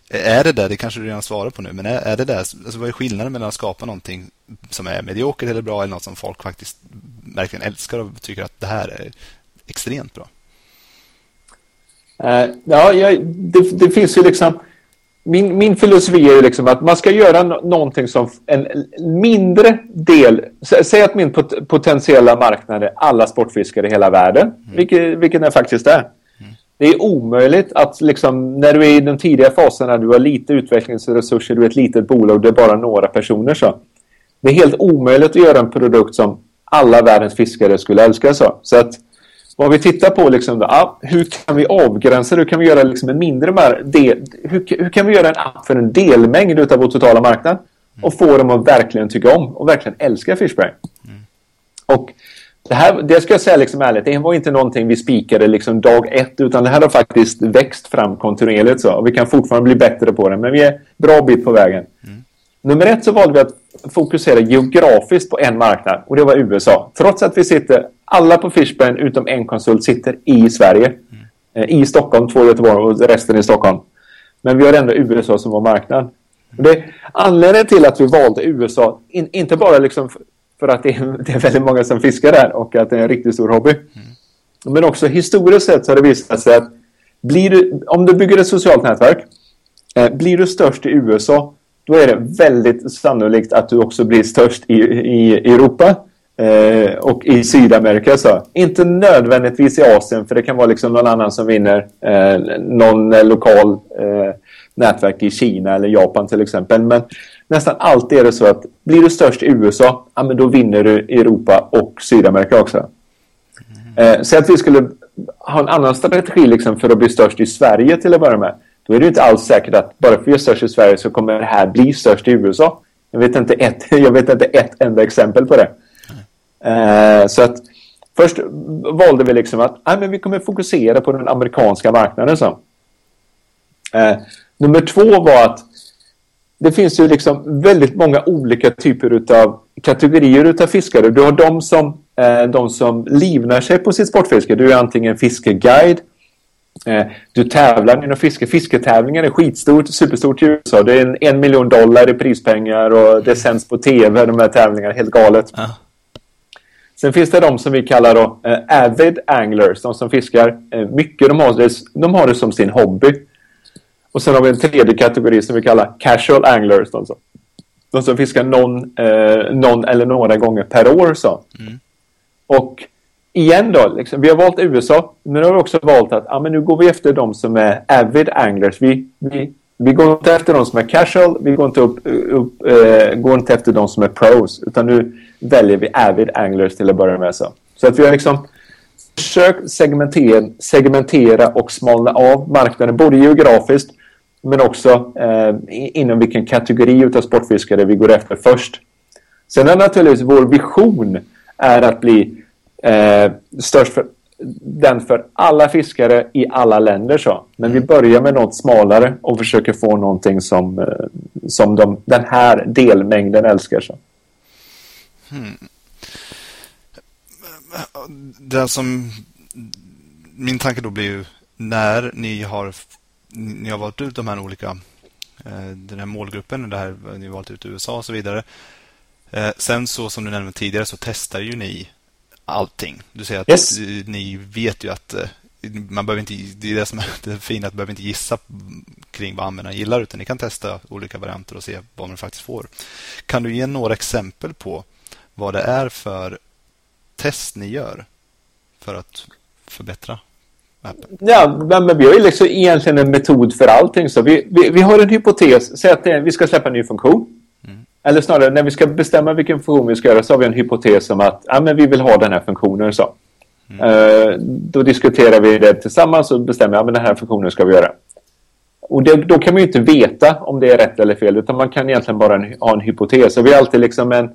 är det där, det kanske du redan svarar på nu, men är, är det där, alltså, vad är skillnaden mellan att skapa någonting som är mediokert eller bra eller något som folk faktiskt verkligen älskar och tycker att det här är extremt bra? Uh, ja, jag, det, det, finns ju liksom... Min, min filosofi är ju liksom att man ska göra no någonting som en mindre del... Säg att min pot potentiella marknad är alla sportfiskare i hela världen, mm. vilket, vilket den faktiskt är. Det är omöjligt att liksom, när du är i de tidiga faserna, du har lite utvecklingsresurser, du är ett litet bolag, det är bara några personer så. Det är helt omöjligt att göra en produkt som alla världens fiskare skulle älska så. Så att vad vi tittar på liksom, då, ah, hur kan vi avgränsa Hur kan vi göra liksom en mindre del, hur, hur, kan vi göra en app för en delmängd av vår totala marknad och få dem att verkligen tycka om och verkligen älska Fishbrain. Mm. Och det här, det ska jag säga liksom ärligt, det var inte någonting vi spikade liksom dag ett utan det här har faktiskt växt fram kontinuerligt så vi kan fortfarande bli bättre på det men vi är bra bit på vägen. Mm. Nummer ett så valde vi att fokusera geografiskt på en marknad och det var USA. Trots att vi sitter alla på Fishburn utom en konsult sitter i Sverige. Mm. I Stockholm, två i Göteborg och resten i Stockholm. Men vi har ändå USA som vår marknad. Det, anledningen till att vi valde USA, in, inte bara liksom för att det är, [LAUGHS] det är, väldigt många som fiskar där och att det är en riktigt stor hobby. Mm. Men också historiskt sett så har det visat sig att du, om du bygger ett socialt nätverk, eh, blir du störst i USA, då är det väldigt sannolikt att du också blir störst i, i Europa Eh, och i Sydamerika så. Inte nödvändigtvis i Asien för det kan vara liksom någon annan som vinner. Eh, någon lokal eh, nätverk i Kina eller Japan till exempel. Men nästan alltid är det så att blir du störst i USA, ja, men då vinner du Europa och Sydamerika också. Mm. Eh, så att vi skulle ha en annan strategi liksom för att bli störst i Sverige till att börja med. Då är det inte alls säkert att bara för att vi är störst i Sverige så kommer det här bli störst i USA. Jag vet inte ett, [LAUGHS] jag vet inte ett enda exempel på det. Eh, så att först valde vi liksom att nej, men vi kommer fokusera på den amerikanska marknaden. Så. Eh, nummer två var att det finns ju liksom väldigt många olika typer av kategorier utav fiskare. Du har de som, eh, de som livnar sig på sitt sportfiske. Du är antingen fiskeguide, eh, du tävlar inom fiske. Fisketävlingar är skitstort, superstort i USA. Det är en, en miljon dollar i prispengar och det sänds på tv, de här tävlingarna. Helt galet. Ja. Sen finns det de som vi kallar då eh, avid anglers, de som fiskar eh, mycket. De har, det, de har det som sin hobby. Och sen har vi en tredje kategori som vi kallar casual anglers. Som, de som fiskar någon, eh, någon eller några gånger per år. Så. Mm. Och igen då, liksom, vi har valt USA, men nu har vi också valt att ah, men nu går vi efter de som är avid anglers. Vi, vi, vi går inte efter de som är casual, vi går inte, upp, upp, äh, går inte efter de som är pros, utan nu väljer vi avid anglers till att börja med. Så, så att vi har liksom Försök segmentera, segmentera och smalna av marknaden, både geografiskt men också eh, inom vilken kategori av sportfiskare vi går efter först. Sen är naturligtvis vår vision är att bli eh, störst för, den för alla fiskare i alla länder. Så. Men vi börjar med något smalare och försöker få någonting som, eh, som de, den här delmängden älskar. Så. Hmm. Det som min tanke då blir ju när ni har ni har valt ut de här olika eh, den här målgruppen, det här, ni har valt ut USA och så vidare. Eh, sen så som du nämnde tidigare så testar ju ni allting. Du säger att yes. ni vet ju att man behöver inte, det är det som är [LAUGHS] det fina, att man behöver inte gissa kring vad användarna gillar utan ni kan testa olika varianter och se vad man faktiskt får. Kan du ge några exempel på vad det är för test ni gör för att förbättra appen? Ja, men vi har ju liksom egentligen en metod för allting. Så vi, vi, vi har en hypotes. Säg att vi ska släppa en ny funktion. Mm. Eller snarare, när vi ska bestämma vilken funktion vi ska göra så har vi en hypotes om att ja, men vi vill ha den här funktionen. så. Mm. Uh, då diskuterar vi det tillsammans och bestämmer att ja, den här funktionen ska vi göra. Och det, då kan man ju inte veta om det är rätt eller fel utan man kan egentligen bara en, ha en hypotes. Och vi har alltid liksom en,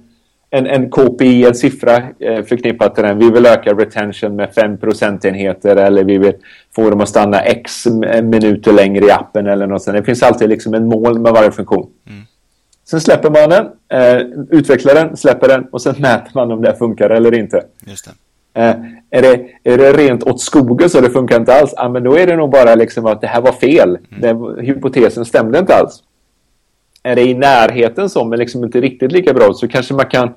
en, en KPI, en siffra eh, förknippat till den. Vi vill öka retention med 5 procentenheter eller vi vill få dem att stanna x minuter längre i appen eller något sånt. Det finns alltid liksom en mål med varje funktion. Mm. Sen släpper man den, eh, utvecklar den, släpper den och sen [LAUGHS] mäter man om det funkar eller inte. Just det. Eh, är, det, är det rent åt skogen så det funkar inte alls, ah, men då är det nog bara liksom att det här var fel. Mm. Den, hypotesen stämde inte alls. Är det i närheten så, men liksom inte riktigt lika bra, så kanske man kan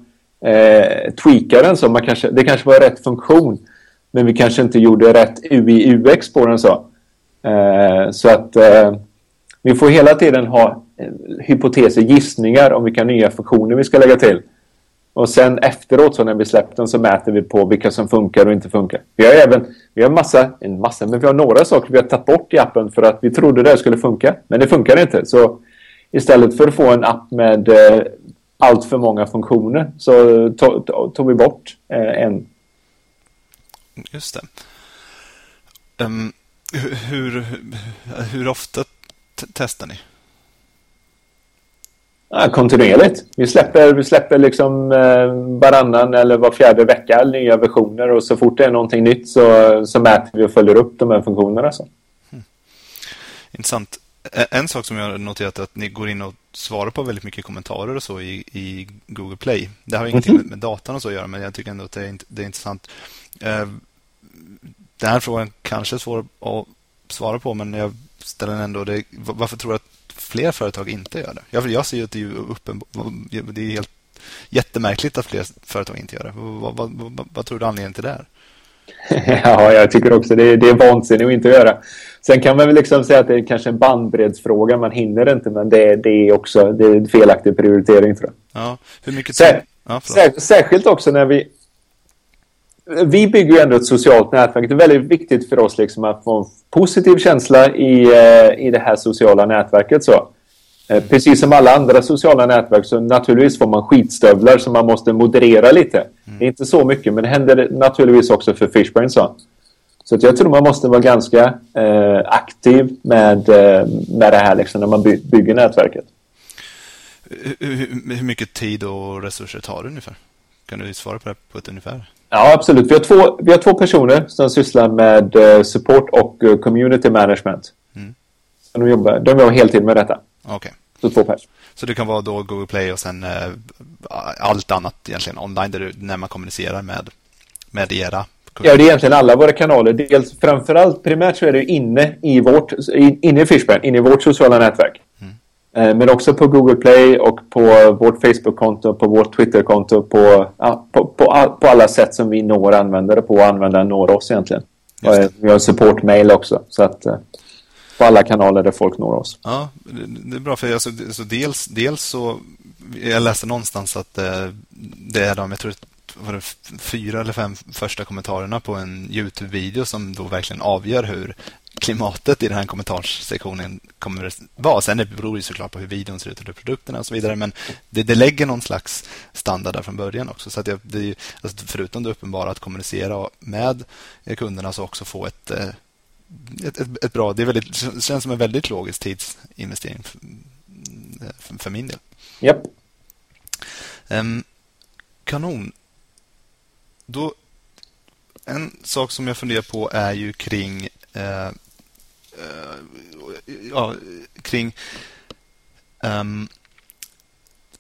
eh, tweaka den så. Man kanske, det kanske var rätt funktion, men vi kanske inte gjorde rätt UI-UX på den så. Eh, så att eh, vi får hela tiden ha eh, hypoteser, gissningar om vilka nya funktioner vi ska lägga till. Och sen efteråt så när vi släppt den så mäter vi på vilka som funkar och inte funkar. Vi har även, vi har massa, en massa, men vi har några saker vi har tagit bort i appen för att vi trodde det skulle funka. Men det funkar inte. Så istället för att få en app med eh, allt för många funktioner så tog, tog vi bort eh, en. Just det. Um, hur, hur ofta testar ni? Ja, kontinuerligt. Vi släpper, vi släpper liksom eh, varannan eller var fjärde vecka nya versioner och så fort det är någonting nytt så, så mäter vi och följer upp de här funktionerna. Så. Mm. Intressant. En sak som jag har noterat är att ni går in och svarar på väldigt mycket kommentarer och så i, i Google Play. Det har ingenting mm -hmm. med datan och så att göra, men jag tycker ändå att det är, det är intressant. Eh, den här frågan kanske är svår att svara på, men jag ställer den ändå. Det, varför tror du att fler företag inte gör det? Jag, jag ser ju att det är uppenbart. Det är helt jättemärkligt att fler företag inte gör det. Vad, vad, vad, vad tror du anledningen till det är? [LAUGHS] ja, jag tycker också det är, det är vansinne att inte göra. Sen kan man väl liksom säga att det är kanske en bandbreddsfråga. Man hinner inte, men det, det är också det är en felaktig prioritering tror jag. Ja, hur mycket Sär, ja, sär, särskilt också när vi vi bygger ju ändå ett socialt nätverk. Det är väldigt viktigt för oss liksom att få en positiv känsla i, eh, i det här sociala nätverket. Så. Eh, precis som alla andra sociala nätverk så naturligtvis får man skitstövlar som man måste moderera lite. Mm. Det är inte så mycket men det händer naturligtvis också för Fishbrain. Så, så jag tror man måste vara ganska eh, aktiv med, eh, med det här liksom, när man by bygger nätverket. Hur, hur mycket tid och resurser tar det ungefär? Kan du svara på det på ett ungefär? Ja, absolut. Vi har två, vi har två personer som sysslar med uh, support och uh, community management. Mm. De jobbar, de jobbar heltid med detta. Okay. Så två personer. Så det kan vara då Google Play och sen uh, allt annat egentligen online där du, när man kommunicerar med, med era Ja, det är egentligen alla våra kanaler. Dels framförallt primärt så är det inne i vårt inne i Fishburn, inne i vårt sociala nätverk. Eh, men också på Google Play och på vårt Facebook-konto, på vårt Twitter-konto, på, på, på, på, alla sätt som vi når användare på och användaren når oss egentligen. Vi har support-mail också, så att eh, på alla kanaler där folk når oss. Ja, det är bra för alltså, alltså dels, dels så jag läste någonstans att eh, det är de, jag tror var det fyra eller fem första kommentarerna på en Youtube-video som då verkligen avgör hur klimatet i den här kommentarssektionen kommer att vara. Sen beror det såklart på hur videon ser ut hur produkterna och så vidare. Men det, det lägger någon slags standard där från början också. Så att det, det alltså förutom det uppenbara att kommunicera med kunderna så också få ett, eh, ett, ett, ett bra... Det, är väldigt, det känns som en väldigt logisk tidsinvestering för, för min del. Japp. Yep. Um, kanon. Då, en sak som jag funderar på är ju kring eh, Eh, ja, kring um,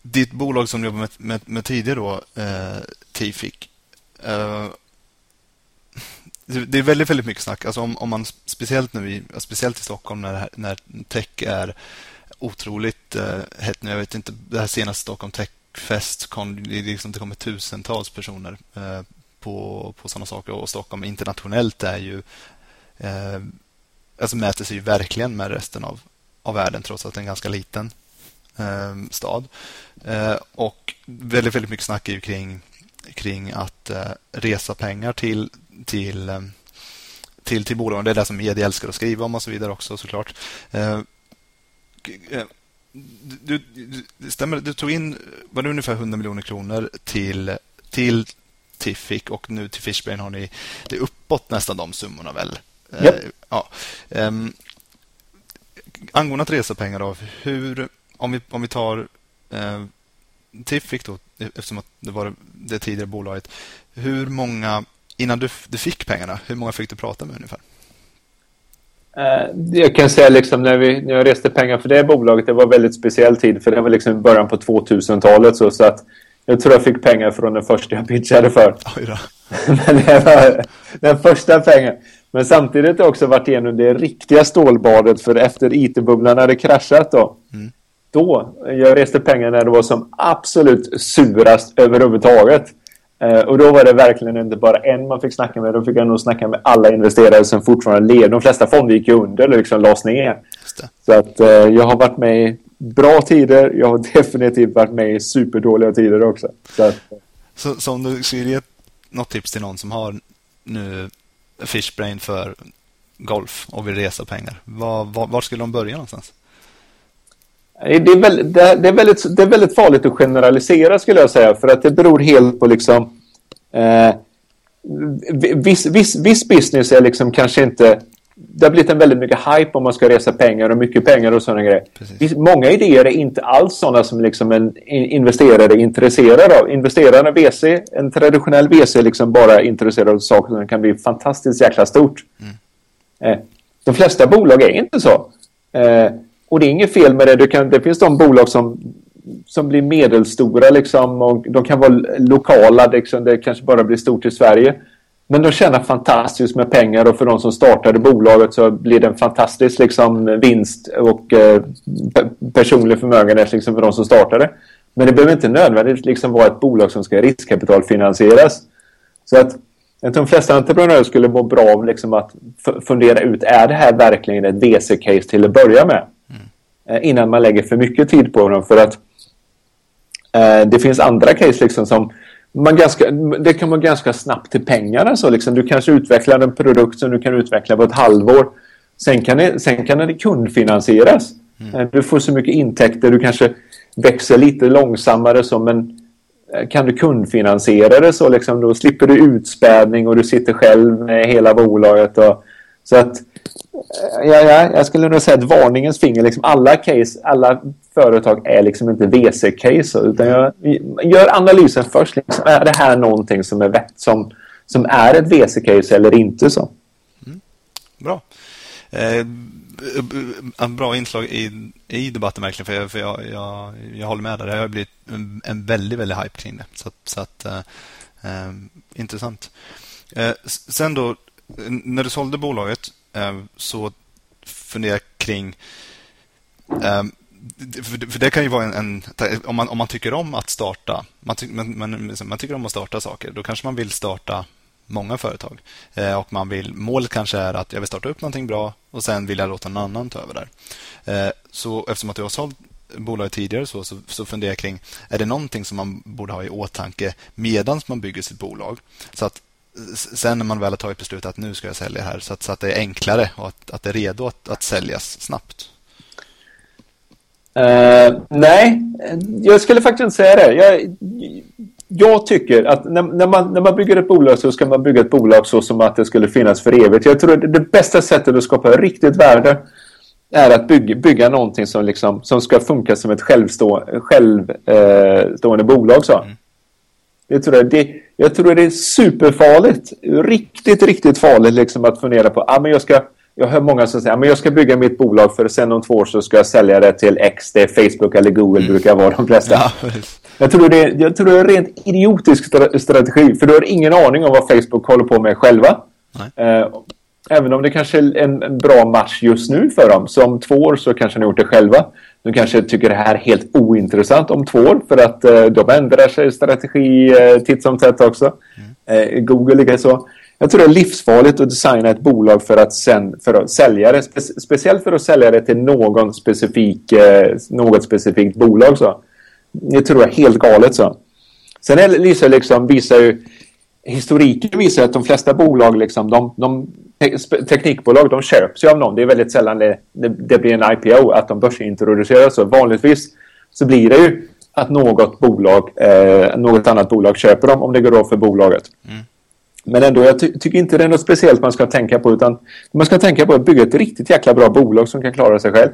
ditt bolag som du jobbade med, med, med tidigare då, eh, Tific. Eh, det är väldigt, väldigt mycket snack. Alltså om, om man speciellt nu i, speciellt i Stockholm när, här, när tech är otroligt eh, hett nu. Jag vet inte, det här senaste Stockholm Tech Fest kom, det, liksom, det kommer tusentals personer eh, på, på sådana saker och Stockholm internationellt är ju eh, alltså mäter sig ju verkligen med resten av, av världen trots att det är en ganska liten eh, stad. Eh, och väldigt, väldigt mycket snack är ju kring, kring att eh, resa pengar till, till, eh, till, till bolagen. Det är det som media älskar att skriva om och så vidare också såklart. Eh, eh du, du, stämmer, du tog in var det ungefär 100 miljoner kronor till, till Tiffic och nu till Fishbrain har ni det är uppåt nästan de summorna väl? Yep. ja. Um, angående att resa pengar då, hur, om vi, om vi tar eh, Tiffic då, eftersom det var det tidigare bolaget. Hur många, innan du, du fick pengarna, hur många fick du prata med ungefär? Uh, jag kan säga liksom när, vi, när jag reste pengar för det bolaget, det var väldigt speciell tid för det var liksom början på 2000-talet så, så att jag tror jag fick pengar från den första jag pitchade för. [LAUGHS] Men det var den första pengen. Men samtidigt har jag också varit igenom det riktiga stålbadet för efter IT-bubblan hade kraschat då. Mm. Då, jag reste pengar när det var som absolut surast överhuvudtaget. Eh, och då var det verkligen inte bara en man fick snacka med. Då fick jag nog snacka med alla investerare som fortfarande lever. De flesta fonder gick ju under eller liksom lades ner. Så att eh, jag har varit med i bra tider. Jag har [LAUGHS] definitivt varit med i superdåliga tider också. Så, så, så om du skulle ge något tips till någon som har nu Fishbrain för golf och vill resa pengar. Var, var, var skulle de börja någonstans? Det är, väldigt, det, är väldigt, det är väldigt farligt att generalisera skulle jag säga för att det beror helt på liksom eh, viss, viss, viss business är liksom kanske inte det har blivit en väldigt mycket hype om man ska resa pengar och mycket pengar och sådana grejer. Precis. Många idéer är inte alls sådana som liksom en investerare är intresserad av. Investerarna VC, en traditionell VC är liksom bara intresserad av saker som kan bli fantastiskt jäkla stort. Mm. Eh, de flesta bolag är inte så. Eh, och det är inget fel med det. Kan, det finns de bolag som, som blir medelstora liksom, och de kan vara lokala. Liksom, det kanske bara blir stort i Sverige. Men de tjänar fantastiskt med pengar och för de som startade bolaget så blir det en fantastisk liksom, vinst och eh, personlig förmögenhet liksom, för de som startade. Men det behöver inte nödvändigtvis liksom, vara ett bolag som ska riskkapitalfinansieras. Så att jag tror de flesta entreprenörer skulle må bra av liksom, att fundera ut, är det här verkligen ett VC-case till att börja med? Mm. Eh, innan man lägger för mycket tid på dem. För att eh, det finns andra case liksom, som man ganska, det kan vara ganska snabbt till pengar. Alltså, liksom. Du kanske utvecklar en produkt som du kan utveckla på ett halvår. Sen kan det, sen kan det kundfinansieras. Mm. Eh, du får så mycket intäkter, du kanske växer lite långsammare så, men eh, kan du kundfinansiera det så liksom, då slipper du utspädning och du sitter själv med hela bolaget. Och, så att ja, ja, jag skulle nog säga att varningens finger, liksom alla case, alla företag är liksom inte VC-case utan jag gör analysen först. Liksom, är det här någonting som är vett, som, som är ett VC-case eller inte så? Mm. Bra. Eh, en bra inslag i, i debatten verkligen för, jag, för jag, jag, jag håller med där. Det har blivit en, en väldigt, väldigt hype kring det. Så, så att, eh, eh, intressant. Eh, sen då, när du sålde bolaget Ehm, så funderar jag kring ehm, för det kan ju vara en, en, om, man, om man tycker om att starta man, ty, man, man, liksom, man, tycker om att starta saker, då kanske man vill starta många företag. Eh, och man vill, målet kanske är att jag vill starta upp någonting bra och sen vill jag låta någon annan ta över där. Eh, så eftersom att du har sålt bolaget tidigare så, så, så funderar jag kring, är det någonting som man borde ha i åtanke medan man bygger sitt bolag? Så att sen när man väl har tagit beslutet att nu ska jag sälja här så att, så att det är enklare och att, att det är redo att, att säljas snabbt. Uh, nej, jag skulle faktiskt inte säga det. Jag, jag tycker att när, när, man, när man bygger ett bolag så ska man bygga ett bolag så som att det skulle finnas för evigt. Jag tror att det bästa sättet att skapa riktigt värde är att bygga, bygga någonting som, liksom, som ska funka som ett självstå, självstående bolag. Så. Mm. Jag, tror det, jag tror det är superfarligt. Riktigt, riktigt farligt liksom att fundera på ah, men jag ska jag hör många som säger att jag ska bygga mitt bolag för sen om två år så ska jag sälja det till X, det Facebook eller Google mm. brukar vara de flesta. Ja, jag, tror det är, jag tror det är en rent idiotisk strategi för du har ingen aning om vad Facebook håller på med själva. Eh, även om det kanske är en, en, bra match just nu för dem. Så om två år så kanske de har gjort det själva. De kanske tycker det här är helt ointressant om två år för att eh, de ändrar sig strategi eh, titt som tätt också. Mm. Eh, Google likaså. Jag tror det är livsfarligt att designa ett bolag för att, sen, för att sälja det. Spe, speciellt för att sälja det till någon specifik, eh, något specifikt bolag. Så. Det tror jag är helt galet. så. Sen är liksom, visar ju historiken visar att de flesta bolag, liksom, de, de, teknikbolag, de köps ju av någon. Det är väldigt sällan det, det blir en IPO, att de börsintroduceras. Så vanligtvis så blir det ju att något bolag, eh, något annat bolag köper dem om det går bra för bolaget. Mm. Men ändå, jag ty tycker inte det är något speciellt man ska tänka på utan man ska tänka på att bygga ett riktigt jäkla bra bolag som kan klara sig själv.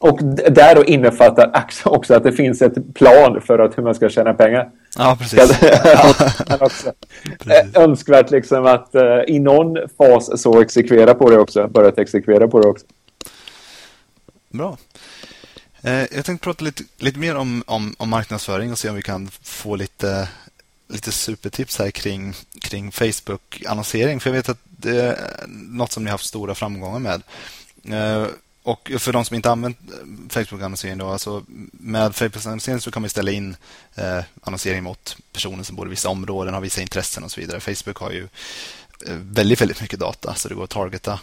Och där då innefattar också att det finns ett plan för att hur man ska tjäna pengar. Ja, precis. [LAUGHS] precis. Önskvärt liksom att uh, i någon fas så exekvera på det också. Börjat exekvera på det också. Bra. Eh, jag tänkte prata lite, lite mer om, om, om marknadsföring och se om vi kan få lite lite supertips här kring, kring Facebook-annonsering. För jag vet att det är något som ni har haft stora framgångar med. Och för de som inte använt eh, Facebook-annonsering då, alltså med Facebook-annonsering så kan man ställa in eh, annonsering mot personer som bor i vissa områden, har vissa intressen och så vidare. Facebook har ju eh, väldigt, väldigt mycket data så det går att targeta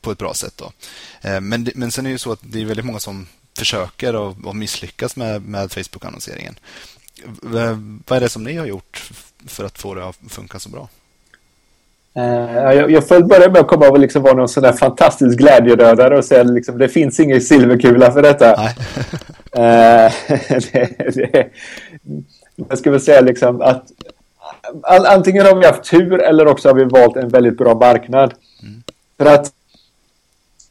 på ett bra sätt. Då. Eh, men, men sen är det ju så att det är väldigt många som försöker och, och misslyckas med, med Facebook-annonseringen vad är det som ni har gjort för att få det att funka så bra? Uh, jag, jag får börja med att komma och liksom vara någon sån där fantastisk glädjedödare och säga liksom det finns ingen silverkula för detta. uh, [LAUGHS] [LAUGHS] det, det, jag skulle säga liksom att antingen har vi haft tur eller också har vi valt en väldigt bra marknad. Mm. För att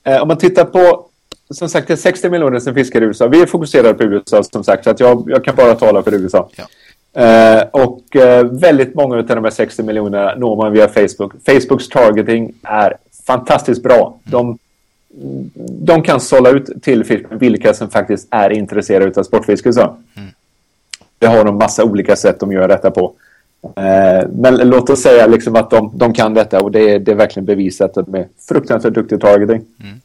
uh, om man tittar på som sagt, det är 60 miljoner som fiskar i USA. Vi är fokuserade på USA som sagt, så att jag, jag kan bara tala för USA. Ja. Uh, och uh, väldigt många av de här 60 miljonerna når man via Facebook. Facebooks targeting är fantastiskt bra. De, de kan sålla ut till vilka som faktiskt är intresserade av sportfiske. Så. Mm. Det har de massa olika sätt de gör detta på. Uh, men låt oss säga liksom att de, de kan detta och det är, det är verkligen bevisat är fruktansvärt duktiga targeting. Mm.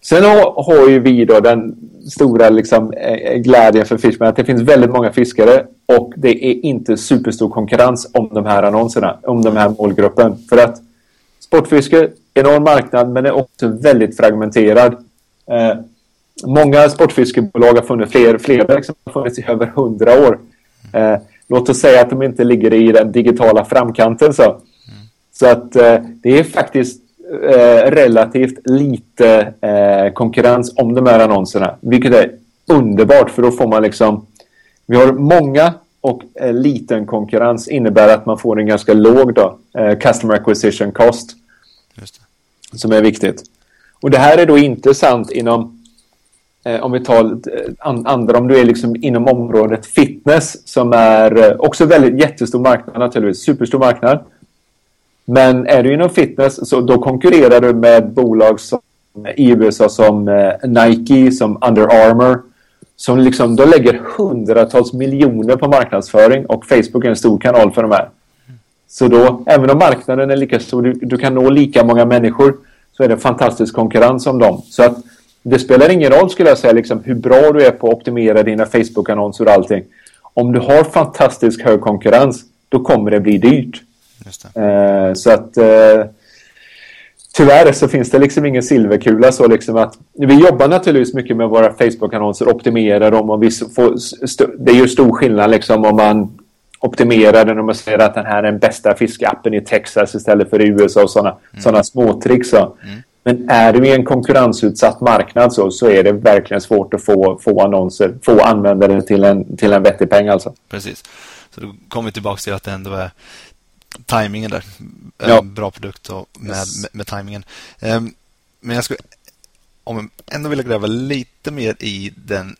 Sen har, ju vi då den stora liksom, eh, glädjen för Fishman att det finns väldigt många fiskare och det är inte superstor konkurrens om de här annonserna, om den här målgruppen. För att sportfiske, enorm marknad men är också väldigt fragmenterad. Eh, många sportfiskebolag har funnits, fler, flera liksom, har funnits i över hundra år. Eh, låt oss säga att de inte ligger i den digitala framkanten. Så, mm. så att eh, det är faktiskt eh, relativt lite eh, konkurrens om de här annonserna. Vilket är underbart för då får man liksom... Vi har många och eh, liten konkurrens innebär att man får en ganska låg då, eh, customer acquisition cost. Som är viktigt. Och det här är då intressant inom eh, om vi tar andra, om du är liksom inom området fitness som är också väldigt jättestor marknad naturligtvis, superstor marknad. Men är du inom fitness så då konkurrerar du med bolag som, i USA som eh, Nike, som Under Armour, som liksom, de lägger hundratals miljoner på marknadsföring och Facebook är en stor kanal för de här. Så då, även om marknaden är lika stor, du, du kan nå lika många människor, så är det fantastisk konkurrens om dem. Så att det spelar ingen roll skulle jag säga liksom, hur bra du är på att optimera dina Facebook-annonser och allting. Om du har fantastiskt hög konkurrens, då kommer det bli dyrt. Eh, så att eh, tyvärr så finns det liksom ingen silverkula så liksom att vi jobbar naturligtvis mycket med våra Facebook-annonser, optimerar dem och vi får, det är ju stor skillnad liksom om man optimerar den och man säger att den här är den bästa fiskappen i Texas istället för i USA och sådana mm. Såna småtricks. Så. Mm. Men är du i en konkurrensutsatt marknad så, så är det verkligen svårt att få, få annonser, få användare till en, till en vettig peng alltså. Precis. Så då kommer vi tillbaka till att det ändå är tajmingen där. Ja. Bra produkt och med, yes. med, med tajmingen. Um, men jag skulle om ändå vilja gräva lite mer i den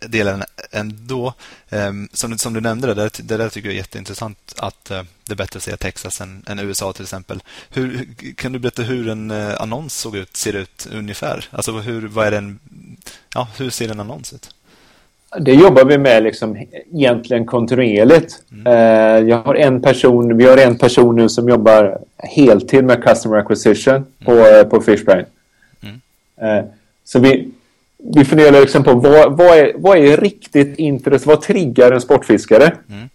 delen ändå. Um, som, du, som du nämnde, det där, det där tycker jag är jätteintressant att uh, det är bättre att säga Texas än, än USA till exempel. Hur, kan du berätta hur en uh, annons såg ut, ser ut ungefär? Alltså hur, vad är den, ja, hur ser en annons ut? Det jobbar vi med liksom egentligen kontinuerligt. Mm. Uh, jag har en person, vi har en person nu som jobbar heltid med customer acquisition mm. på, på Fishbrain. Mm. så vi, vi funderar liksom på vad, vad, är, vad är riktigt intressant? Vad triggar en sportfiskare? Mm.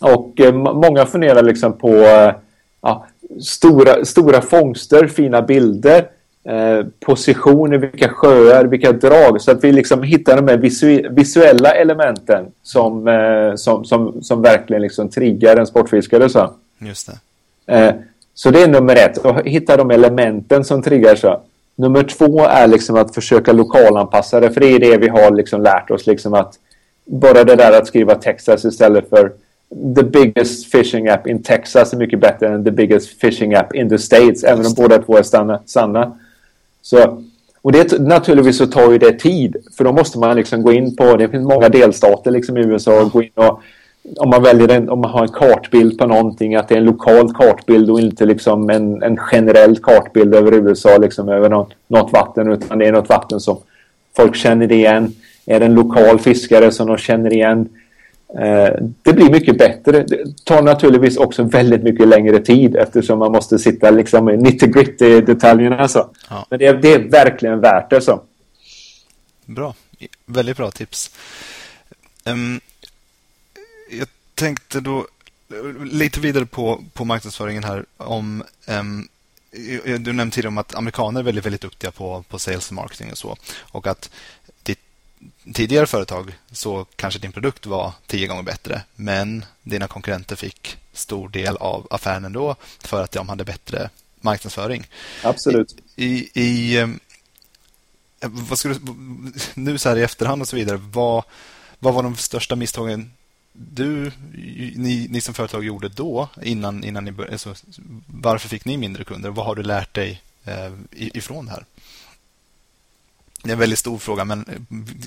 Och eh, många funderar liksom på eh, ja, stora, stora fångster, fina bilder, eh, positioner, vilka sjöar, vilka drag. Så att vi liksom hittar de här visu visuella elementen som, eh, som, som, som verkligen liksom triggar en sportfiskare. Så. Just det. Eh, så det är nummer ett, att hitta de elementen som triggar. så. Nummer två är liksom att försöka lokalanpassa det, för det är det vi har liksom lärt oss. Liksom att bara det där att skriva Texas istället för the biggest fishing app in Texas är mycket bättre än the biggest fishing app in the States, även om båda två är sanna. Så, och det, naturligtvis så tar ju det tid, för då måste man liksom gå in på, det finns många delstater liksom i USA, och gå in och om man väljer en, om man har en kartbild på någonting, att det är en lokal kartbild och inte liksom en, en generell kartbild över USA, liksom över något, något vatten, utan det är något vatten som folk känner igen. Är det en lokal fiskare som de känner igen? Eh, det blir mycket bättre. Det tar naturligtvis också väldigt mycket längre tid eftersom man måste sitta liksom i 90 gritty detaljerna. Så. Ja. Men det är, det är verkligen värt det. Så. Bra. Väldigt bra tips. Um, jag tänkte då lite vidare på, på marknadsföringen här om um, du nämnde tidigare om att amerikaner är väldigt, väldigt duktiga på, på sales och marketing och så. Och att tidigare företag så kanske din produkt var tio gånger bättre. Men dina konkurrenter fick stor del av affären ändå för att de hade bättre marknadsföring. Absolut. I, i, i um, vad skulle, nu så här i efterhand och så vidare, vad, vad var de största misstagen du, ni, ni som företag gjorde då innan, innan ni började? Alltså, varför fick ni mindre kunder? Vad har du lärt dig eh, ifrån det här? Det är en väldigt stor fråga, men eh,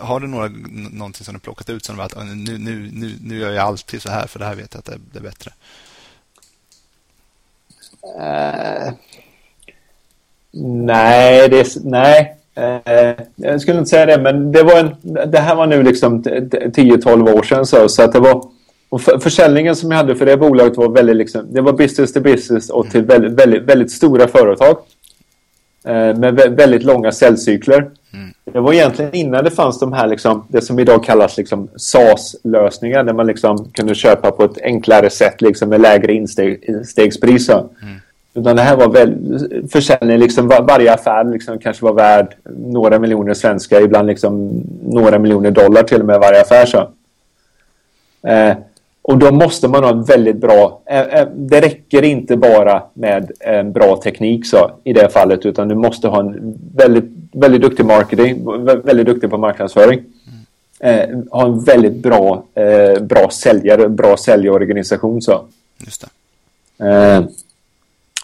har du några, någonting som du plockat ut som att ah, nu, nu, nu, nu gör jag alltid så här för det här vet jag att det, det är bättre? Uh, nej, det, nej, Uh, jag skulle inte säga det, men det, var en, det här var nu liksom 10-12 år sedan. Så, så att det var, och för, försäljningen som jag hade för det bolaget var väldigt liksom, det var business to business och till väldigt, väldigt, väldigt stora företag. Eh, med väldigt långa säljcykler. Mm. Det var egentligen innan det fanns de här, liksom, det som idag kallas liksom SaaS-lösningar. Där man liksom kunde köpa på ett enklare sätt liksom, med lägre instegspriser. Mm. Utan det här var väl försäljning, liksom var, varje affär liksom kanske var värd några miljoner svenska, ibland liksom några miljoner dollar till och med varje affär. Så. Eh, och då måste man ha en väldigt bra... Eh, eh, det räcker inte bara med en bra teknik så, i det fallet utan du måste ha en väldigt, väldigt duktig marketing, väldigt duktig på marknadsföring. Eh, ha en väldigt bra, eh, bra säljare, bra säljorganisation. Så. Just eh,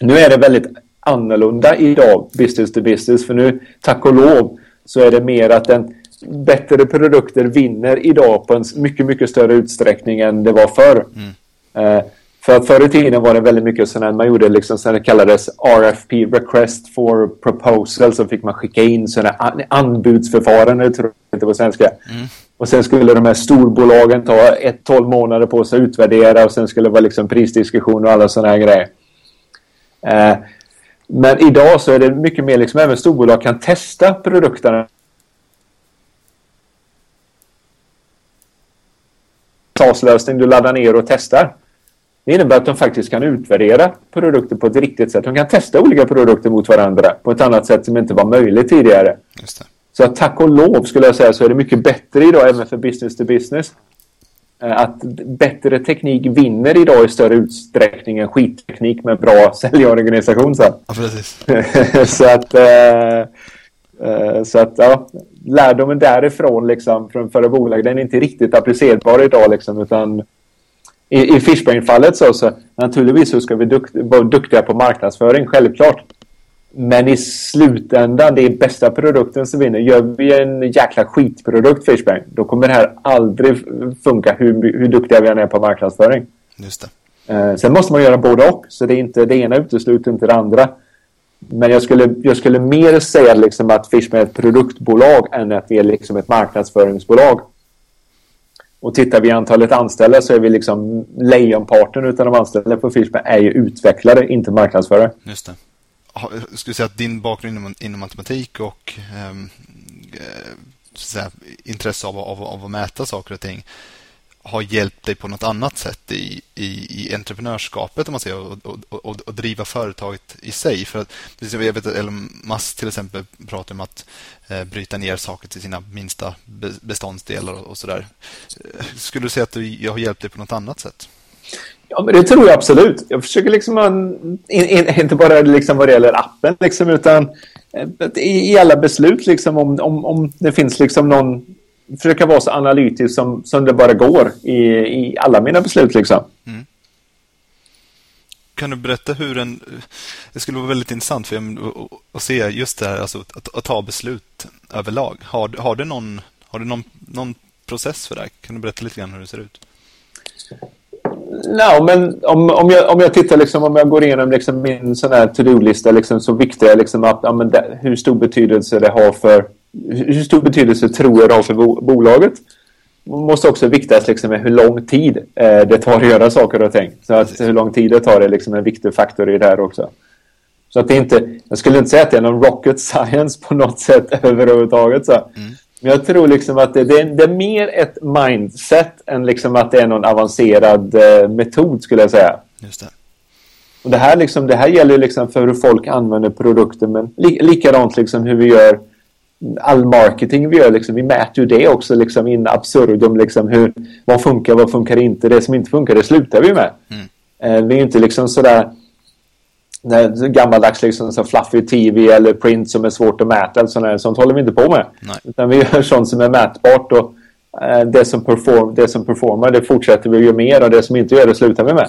nu är det väldigt annorlunda idag, business to business, för nu, tack och lov, så är det mer att en bättre produkter vinner idag på en mycket, mycket större utsträckning än det var förr. Mm. Eh, för att förr i tiden var det väldigt mycket sådana man gjorde liksom så det kallades RFP, Request for Proposal, så fick man skicka in sådana anbudsförfarande, tror jag inte på svenska. Mm. Och sen skulle de här storbolagen ta ett, tolv månader på sig att utvärdera och sen skulle det vara liksom prisdiskussion och alla sådana här grejer. Eh, men idag så är det mycket mer liksom även storbolag kan testa produkterna SaaS-lösning du laddar ner och testar. Det innebär att de faktiskt kan utvärdera produkter på ett riktigt sätt. De kan testa olika produkter mot varandra på ett annat sätt som inte var möjligt tidigare. Så tack och lov skulle jag säga så är det mycket bättre idag även för business to business. Eh, att bättre teknik vinner idag i större utsträckning än skitteknik med bra [LAUGHS] säljorganisation. Så, ja, [LAUGHS] så att, eh, så att ja, lärdomen därifrån liksom, från förra bolaget den är inte riktigt applicerbar idag. Liksom, utan i, i Fishbrain-fallet så, så naturligtvis så ska vi dukt, vara duktiga på marknadsföring, självklart. Men i slutändan, det är bästa produkten som vinner. Gör vi en jäkla skitprodukt, Fishbang, då kommer det här aldrig funka hur, hur duktiga vi än är på marknadsföring. Just det. Eh, sen måste man göra både och, så det, är inte, det ena utesluter inte det andra. Men jag skulle, jag skulle mer säga liksom att Fishman är ett produktbolag än att vi är liksom ett marknadsföringsbolag. Och tittar vi antalet anställda så är vi liksom lejonparten av de anställda på Fishman är ju utvecklare, inte marknadsförare. Just det skulle säga att din bakgrund inom, inom matematik och ehm, eh, säga, intresse av, av, av, att mäta saker och ting har hjälpt dig på något annat sätt i, i, i entreprenörskapet om man säger, och, och, och, och driva företaget i sig. För att, jag vet att Elon Musk till exempel pratar om att eh, bryta ner saker till sina minsta beståndsdelar och, och sådär. Skulle du säga att du har hjälpt dig på något annat sätt? Ja, men det tror jag absolut. Jag försöker liksom, eh, in, in, inte bara liksom vad det gäller appen, liksom, utan eh, i, i alla beslut, liksom, om, om, om det finns liksom någon... Försöka vara så analytisk som, som det bara går i, i alla mina beslut. Liksom. Mm. Kan du berätta hur en... Det skulle vara väldigt intressant för att, att se just det här, alltså att, att ta beslut överlag. Har, har du, någon, har du någon, någon process för det? Kan du berätta lite grann hur det ser ut? No, men om, om, jag, om jag tittar liksom, om jag går igenom liksom min sån här to-do-lista liksom, så viktigt är liksom att, ja, men det, hur stor betydelse det har för hur stor betydelse tror jag det har för bo, bolaget. Man måste också viktas liksom med hur lång tid eh, det tar att göra saker och ting. Så att hur lång tid det tar är liksom en viktig faktor i det här också. Så att det inte, jag skulle inte säga att det är någon rocket science på något sätt [LAUGHS] överhuvudtaget. Så. Mm. Men jag tror liksom att det, det, är, det, är, mer ett mindset än liksom att det är någon avancerad eh, metod skulle jag säga. Just det. Och det här, liksom, det här gäller liksom för hur folk använder produkter men li, likadant liksom hur vi gör all marketing vi gör. Liksom, vi mäter ju det också liksom in absurdum. Liksom, hur, vad funkar, vad funkar inte? Det som inte funkar, det slutar vi med. Mm. Eh, vi är inte liksom sådär gammaldags liksom så fluffy TV eller print som är svårt att mäta. Sånt, sånt håller vi inte på med. Nej. Utan vi gör sånt som är mätbart och eh, det, som perform, det som performar det fortsätter vi att göra mer och det som inte gör det slutar vi med.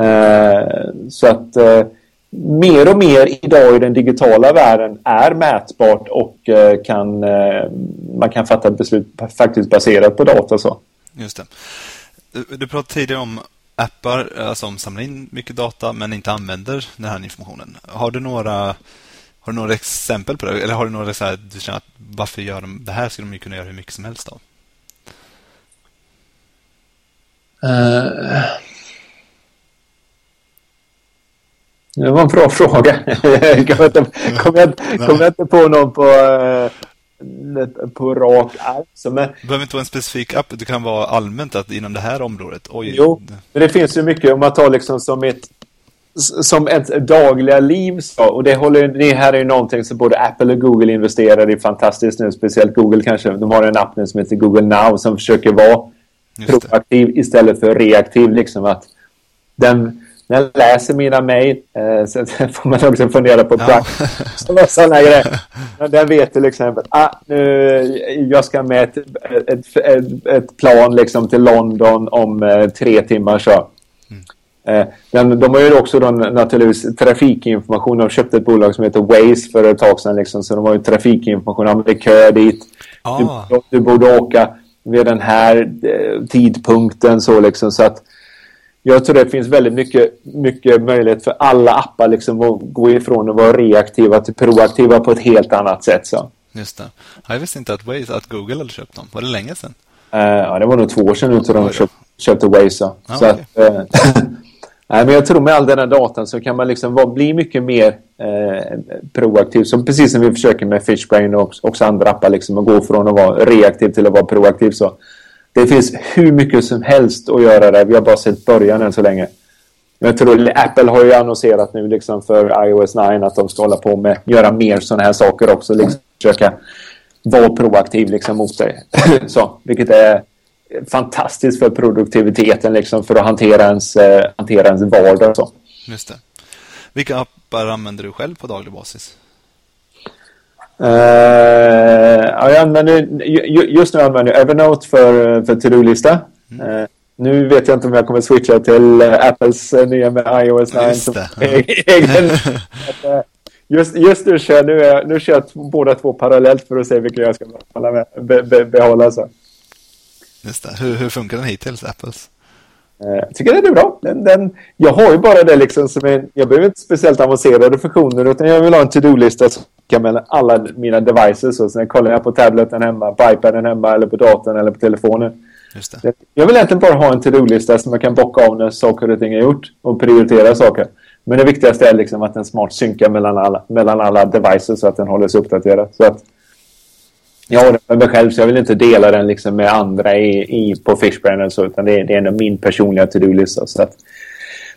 Eh, så att eh, mer och mer idag i den digitala världen är mätbart och eh, kan, eh, man kan fatta beslut faktiskt baserat på data. Så. Just det. Du, du pratade tidigare om appar eh, som samlar in mycket data men inte använder den här informationen. Har du några, har du några exempel på det? Eller har du några så här, du känner att varför gör de det här? Skulle de ju kunna göra hur mycket som helst av. Uh, det var en bra fråga. [LAUGHS] kommer, inte, kommer, jag, kommer jag inte på någon på uh, på rak arm. Är... Det behöver inte vara en specifik app, det kan vara allmänt att inom det här området. Oj. Jo, men det finns ju mycket om man tar liksom som ett som ett dagliga liv. Så. Och det, håller, det här är ju någonting som både Apple och Google investerar i fantastiskt nu. Speciellt Google kanske. De har en app nu som heter Google Now som försöker vara proaktiv istället för reaktiv. Liksom att den, jag läser mina mejl eh, [LAUGHS] så får man också fundera på ja. sådana grejer. Den vet till exempel ah, nu, jag ska med ett, ett, ett, ett plan liksom till London om eh, tre timmar. Så. Eh, men de har ju också då naturligtvis trafikinformation. De köpte ett bolag som heter Waze för ett tag sedan. Liksom, så de har ju trafikinformation. Ja, det är kö dit. Ah. Du, du, borde åka vid den här eh, tidpunkten. Så, liksom, så att jag tror det finns väldigt mycket, mycket möjlighet för alla appar liksom, att gå ifrån att vara reaktiva till proaktiva på ett helt annat sätt. Så. Just det. Jag visste inte att, Waze, att Google hade köpt dem. Var det länge sedan? Uh, ja, det var nog två år sedan nu de köpte, köpte Waze. Ah, så okay. att, uh, [LAUGHS] Nej, men jag tror med all den här datan så kan man liksom vara, bli mycket mer eh, proaktiv. Som precis som vi försöker med Fishbrain och också andra appar. Liksom, att gå från att vara reaktiv till att vara proaktiv. Så det finns hur mycket som helst att göra där. Vi har bara sett början än så länge. Jag tror Apple har ju annonserat nu liksom för iOS 9 att de ska hålla på med göra mer sådana här saker också. Liksom, försöka vara proaktiv liksom mot dig. [LAUGHS] så, vilket är fantastiskt för produktiviteten liksom för att hantera ens, eh, hantera ens vardag. Så. Just det. Vilka appar använder du själv på daglig basis? Ja, jag använder, just nu använder jag Evernote för, för to-do-lista. Mm. Uh, nu vet jag inte om jag kommer switcha till uh, Apples nya med iOS 9. Just, [LAUGHS] egen, [LAUGHS] just, just nu kör, nu, är, nu kör jag båda två parallellt för att se vilka jag ska behålla. Med, be, behålla så. Just det. Hur, hur funkar den hittills, Apples? Eh, jag tycker den är bra. Den, den, jag har ju bara det liksom som en, Jag behöver inte speciellt avancerade funktioner utan jag vill ha en to-do-lista som kan mellan alla mina devices. Och sen kollar jag på tableten hemma, på iPaden hemma eller på datorn eller på telefonen. Just det. Jag vill egentligen bara ha en to-do-lista som jag kan bocka av när saker och ting är gjort och prioritera saker. Men det viktigaste är liksom att den smart synkar mellan alla, mellan alla devices så att den håller sig uppdaterad. Så att jag har den för mig själv så jag vill inte dela den liksom med andra i, i, på Fishbrain så, utan det är, det är ändå min personliga to-do-lista. Så att,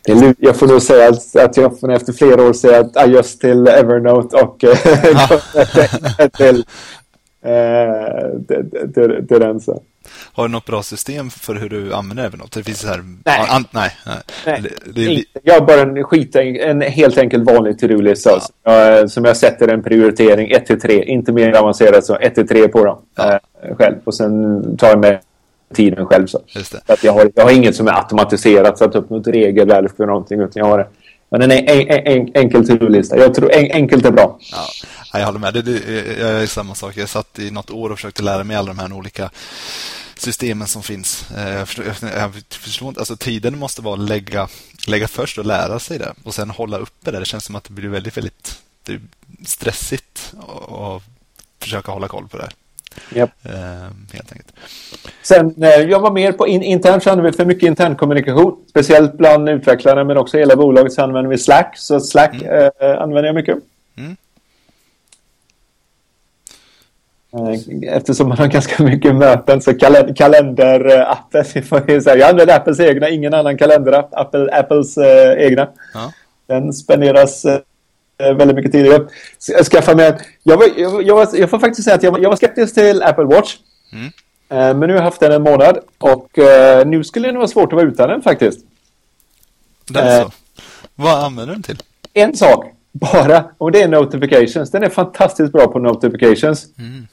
det, jag får nog säga att, att jag efter flera år säga att adjöss till Evernote och eh, [LAUGHS] [LAUGHS] till, eh, till, till den. Så. Har du något bra system för hur du använder Evernote? Det finns så här... Nej. An, nej, nej. nej. Det, det, jag har bara en, skit, en helt enkelt vanlig to-do-lista ja. som jag sätter en prioritering 1 till 3. Inte mer avancerat så 1 till 3 på dem ja. äh, själv. Och sen tar jag med tiden själv. Så. Så att jag, har, jag har inget som är automatiserat, satt upp något regelverk för någonting. Utan jag har det. Men en, en, en enkel turlista. Jag tror en, enkelt är bra. Ja, jag håller med. Det, det, jag är samma sak. Jag satt i något år och försökte lära mig alla de här olika systemen som finns. Eh, jag förstår, jag förstår inte, alltså tiden måste vara att lägga, lägga först och lära sig det och sen hålla uppe det. Det känns som att det blir väldigt, väldigt det stressigt att försöka hålla koll på det. Yep. Uh, helt enkelt. Sen, eh, jag var mer på in, internt så använder vi för mycket intern kommunikation. Speciellt bland utvecklare men också hela bolaget så använder vi Slack. Så Slack mm. uh, använder jag mycket. Mm. Eh, eftersom man har ganska mycket möten så kal kalenderappen, [LAUGHS] jag använder Apples egna, ingen annan kalenderapp, Apple, Apples eh, egna. Ja. Den spenderas eh, väldigt mycket tid. Jag, skaffa mig, jag, var, jag, jag, var, jag får faktiskt säga att jag, jag var skeptisk till Apple Watch. Mm. Eh, men nu har jag haft den en månad och eh, nu skulle det vara svårt att vara utan den faktiskt. Är så? Vad använder du den till? En sak [LAUGHS] bara, och det är notifications. Den är fantastiskt bra på notifications. Mm.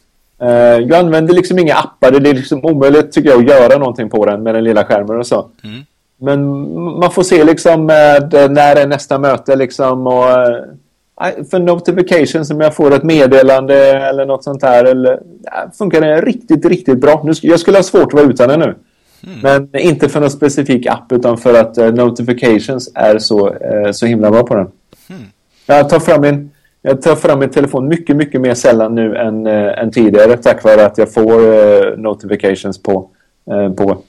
Jag använder liksom inga appar. Det är liksom omöjligt tycker jag att göra någonting på den med den lilla skärmen och så. Mm. Men man får se liksom eh, när är nästa möte liksom och för notifications om jag får ett meddelande eller något sånt här eller, uh, funkar det riktigt, riktigt bra. Nu, jag skulle ha svårt att vara utan den nu. Mm. Men inte för någon specifik app utan för att uh, notifications är så, så himla bra på den. Mm. Jag tar fram min jag tar fram min telefon mycket, mycket mer sällan nu än, äh, än tidigare tack vare att jag får notifications på, på,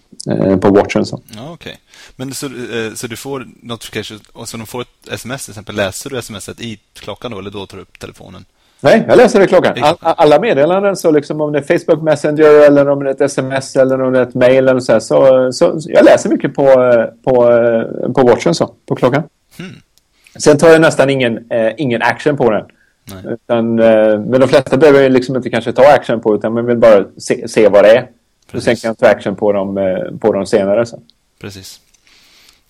på watchen. Så. Ja, okay. Men så, så du får notifications och så de får ett sms till exempel. Läser du smset i klockan då eller då tar du upp telefonen? Nej, jag läser det i klockan. All, alla meddelanden, så liksom om det är Facebook Messenger eller om det är ett sms eller om det är ett mail eller så, här, så, så jag läser mycket på, på, på watchen så, på klockan. Hmm. Sen tar jag nästan ingen, eh, ingen action på den. Utan, eh, men de flesta behöver jag liksom inte kanske ta action på utan man vill bara se, se vad det är. Precis. Och sen kan jag ta action på dem, eh, på dem senare. Så. Precis.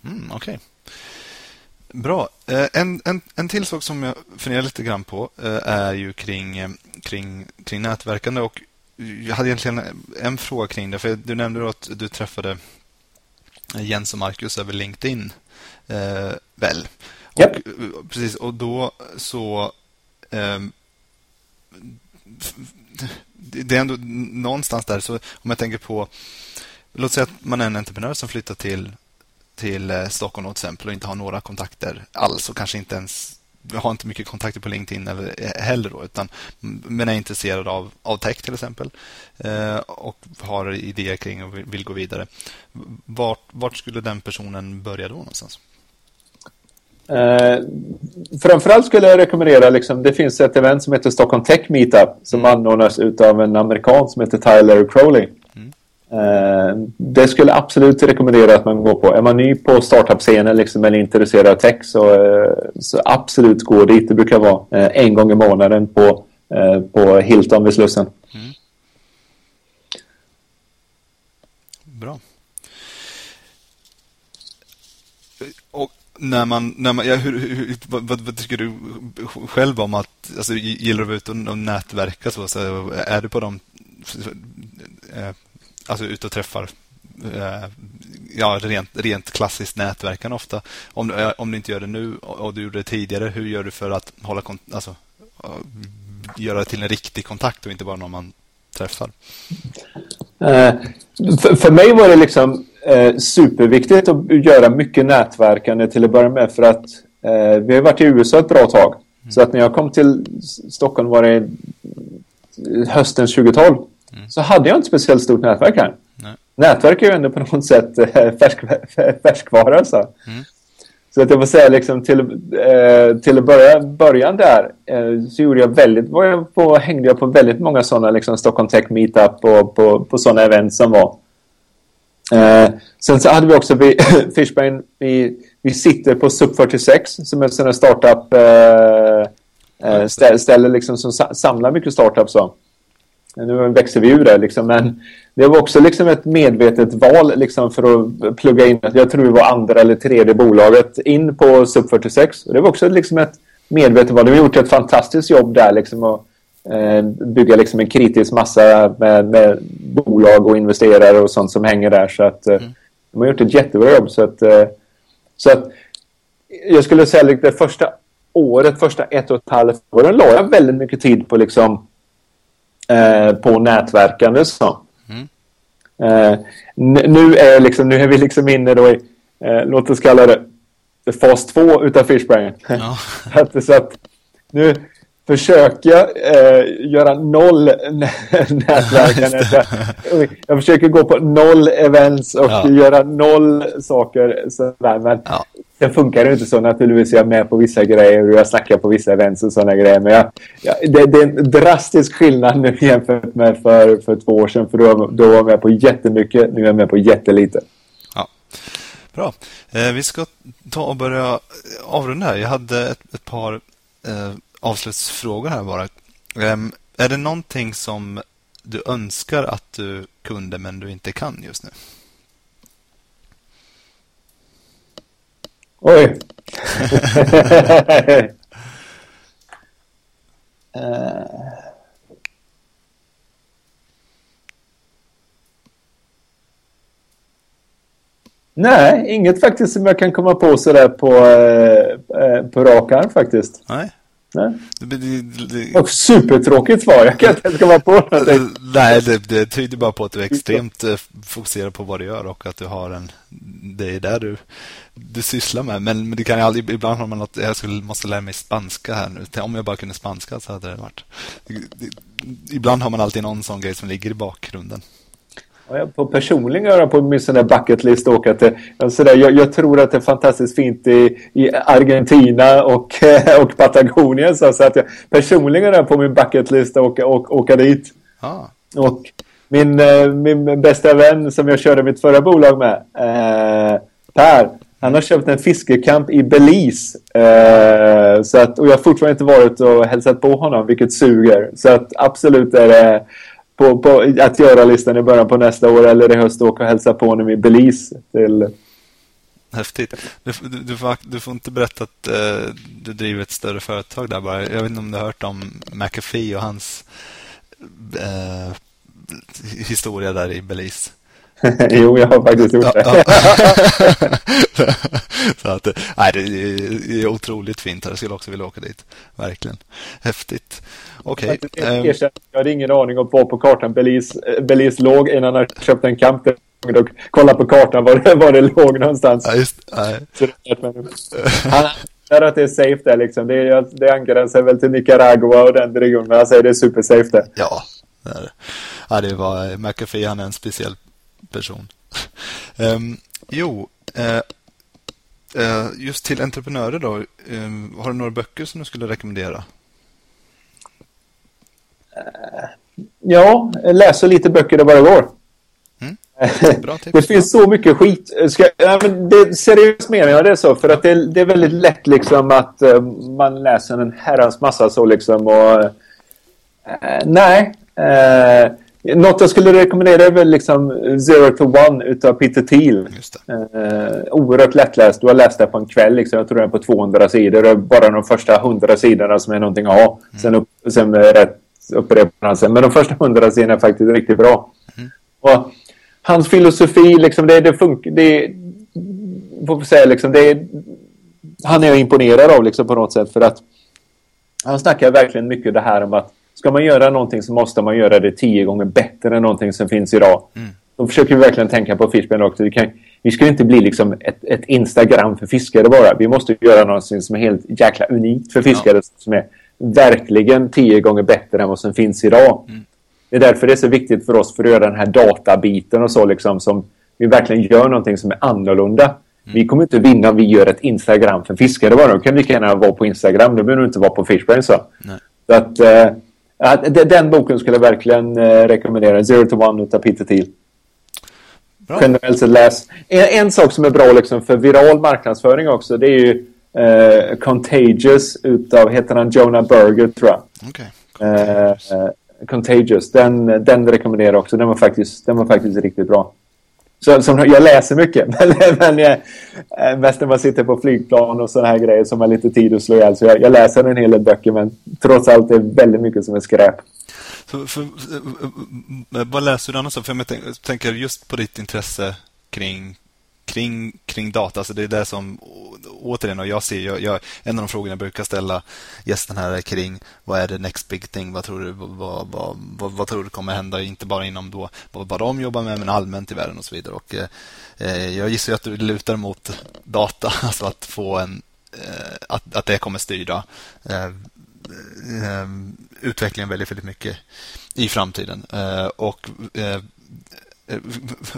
Mm, Okej. Okay. Bra. Eh, en, en, en till sak som jag funderar lite grann på eh, är ju kring, kring, kring nätverkande. Och jag hade egentligen en fråga kring det. För Du nämnde att du träffade Jens och Marcus över LinkedIn. Väl? Yep. Och, precis, och då så... Eh, det är ändå någonstans där. Så om jag tänker på... Låt säga att man är en entreprenör som flyttar till till eh, Stockholm till exempel och inte har några kontakter alls och kanske inte ens har inte mycket kontakter på LinkedIn eller, eh, heller då, utan, men är intresserad av, av tech till exempel eh, och har idéer kring och vill, vill gå vidare. Vart, vart, skulle den personen börja då någonstans? Eh, framförallt skulle jag rekommendera, liksom, det finns ett event som heter Stockholm Tech Meetup som mm. anordnas av en amerikan som heter Tyler Crowley. Mm. Eh, det skulle absolut rekommendera att man går på. Är man ny på startup-scenen liksom, eller intresserad av tech så, eh, så absolut gå dit. Det brukar vara eh, en gång i månaden på, på Hilton vid Slussen. Mm. Bra. Och när man, när man ja, hur, hur, vad, vad, tycker du själv om att, alltså, gillar du att vara ute och nätverka så, så är du på de eh, alltså ute och träffar eh, ja, rent, rent klassiskt nätverkan ofta. Om, eh, om du inte gör det nu och du gjorde det tidigare, hur gör du för att hålla alltså, eh, göra det till en riktig kontakt och inte bara någon man träffar? Uh, för, för, mig var det liksom uh, superviktigt att göra mycket nätverkande till att börja med för att uh, vi har varit i USA ett bra tag. Mm. Så att när jag kom till Stockholm var det hösten 2012 Mm. så hade jag inte speciellt stort nätverk här. Nej. Nätverk är ju ändå på något sätt eh, färsk, färskvara. Så. Mm. så att jag får säga liksom till, eh, till börja, början där eh, så gjorde jag väldigt, var jag på, hängde jag på väldigt många sådana liksom Stockholm Tech Meetup och på, på sådana event som var. Eh, sen så hade vi också vi, [CLEARS THROAT] Fishbrain, vi, vi sitter på SUP 46 som är en sån startup eh, eh ställe, ställe liksom som samlar mycket startups. Så. Nu växer vi ur det, liksom, men det var också liksom ett medvetet val liksom, för att plugga in. Jag tror det var andra eller tredje bolaget in på SUP 46. Och det var också liksom ett medvetet val. De har gjort ett fantastiskt jobb där liksom, eh, bygga liksom, en kritisk massa med, med, bolag och investerare och sånt som hänger där. Så att, eh, mm. De har gjort ett jättebra jobb. Så att, eh, så att, jag skulle säga att det första året, första ett och ett halvt åren la jag väldigt mycket tid på liksom eh, på nätverkande. Så. Mm. Eh, nu, är liksom, nu är vi liksom inne då i, eh, låt oss kalla det fas två utav Fishbrain. Ja. [LAUGHS] så att nu försöker jag eh, göra noll [LAUGHS] nätverkande. jag, jag försöker gå på noll events och ja. göra noll saker. Sådär. Men ja. Sen funkar det inte så naturligtvis. Jag är med på vissa grejer och jag snackar på vissa events och sådana grejer. Men jag, jag, det, det, är en drastisk skillnad nu jämfört med för, för två år sedan. För då, då var jag med på jättemycket. Nu är jag med på jättelite. Ja. Bra. Eh, vi ska ta och börja avrunda här. Jag hade ett, ett par eh, avslutsfrågor här bara. Eh, är det någonting som du önskar att du kunde men du inte kan just nu? Oj! uh... [LAUGHS] Nej, inget faktiskt som jag kan komma på sådär på, eh, på rak arm faktiskt. Nej. Det, det, och supertråkigt svar. Jag kan inte ens komma på någonting. Nej, det, det tyder bara på att du är extremt eh, fokuserad på vad du gör och att du har en... Det är där du, du sysslar med. Men, men det kan ju aldrig... Ibland har man att jag skulle, måste lära mig spanska här nu. Om jag bara kunde spanska så hade det varit... Ibland har man alltid någon sån grej som ligger i bakgrunden. På personligen göra på min sån där bucket list åka till, alltså där, jag, jag, tror att det är fantastiskt fint i, i Argentina och, [LAUGHS] och Patagonien. Så, så att jag personligen är på min bucket list åka, åka, åka dit. Ah. Och min, eh, min bästa vän som jag körde mitt förra bolag med, eh, Per, Han har köpt en fiskekamp i Belize. Eh, så att, och jag har fortfarande inte varit och hälsat på honom, vilket suger. Så att absolut är det på, på att göra-listan i början på nästa år eller i höst åka och hälsa på honom i Belize. Till... Häftigt. Du, du, du, får, du får inte berätta att eh, du driver ett större företag där bara. Jag vet inte om du har hört om McAfee och hans eh, historia där i Belize. [LAUGHS] jo, jag har faktiskt gjort det. [LAUGHS] så att, nej, det är otroligt fint. Jag skulle också vilja åka dit. Verkligen. Häftigt. Okej. Okay. Um, jag hade ingen aning om var på kartan Belize, Belize låg innan jag köpte en camp. Och kolla på kartan var det, var det låg någonstans. Ja, just, nej. Så han säger att det är safe där liksom. Det, det angränsar väl till Nicaragua och den regionen. Men han säger det är super safe där. Ja, det är det. Ja, det var McAfee. Han är en speciell person. um, [LAUGHS] jo, uh, uh, just till entreprenörer då. Um, har du några böcker som du skulle rekommendera? Uh, ja, läser lite böcker det bara går. Mm. [LAUGHS] det finns så mycket skit. Ska, ja, men det, seriöst menar jag det så. För att det, det är väldigt lätt liksom att man läser en herrans massa så liksom. Och, nej. Något jag skulle rekommendera är väl liksom Zero to One utav Peter Thiel. Eh, oerhört lättläst. Du har läst det på en kväll. Liksom. Jag tror det är på 200 sidor. Det är bara de första 100 sidorna som är någonting att ha. Mm. Sen, upp, sen rätt upprepar han sen. Men de första 100 sidorna är faktiskt riktigt bra. Mm. Och hans filosofi, liksom, det, det funkar... Det, får säga, liksom, det, han är jag imponerad av liksom, på något sätt. För att han snackar verkligen mycket det här om att Ska man göra någonting så måste man göra det tio gånger bättre än någonting som finns idag. Mm. Då försöker vi verkligen tänka på Fishben också. Vi, kan, vi ska inte bli liksom ett, ett, Instagram för fiskare bara. Vi måste göra någonting som är helt jäkla unikt för fiskare. Ja. Som är verkligen tio gånger bättre än vad som finns idag. Mm. Det är därför det är så viktigt för oss för att göra den här databiten och så liksom som vi verkligen gör någonting som är annorlunda. Mm. Vi kommer inte vinna om vi gör ett Instagram för fiskare bara. Då kan vi lika gärna vara på Instagram. Då behöver du inte vara på Fishbrain så. Nej. så att, eh, den boken skulle jag verkligen eh, rekommendera. Zero to One utav Peter Thiel. Bra. Generellt sett läs. En, en, sak som är bra liksom för viral marknadsföring också det är ju eh, Contagious utav, heter han Jonah Berger tror jag. Okay. Contagious. Eh, Contagious. Den, den rekommenderar jag också. Den var faktiskt, den var faktiskt riktigt bra. Så, som, jag läser mycket, [LAUGHS] men, men jag, eh, mest när man sitter på flygplan och sådana här grejer som har lite tid att slå ihjäl. Så jag, jag, läser en hel del böcker, men trots allt är det väldigt mycket som är skräp. För, för, eh, eh, vad läser du annars? För jag tänker just på ditt intresse kring kring, kring data. Alltså det är det som, återigen, och jag ser, jag, jag, en av de frågorna jag brukar ställa gästen här är kring vad är det next big thing? Vad tror du, vad, vad, vad, vad tror du kommer hända? Inte bara inom då, vad, vad de jobbar med, men allmänt i världen och så vidare. Och, eh, eh jag gissar att du lutar mot data, [LAUGHS] alltså att få en, eh, att, att det kommer styra eh, eh utvecklingen väldigt, väldigt mycket i framtiden. Eh, och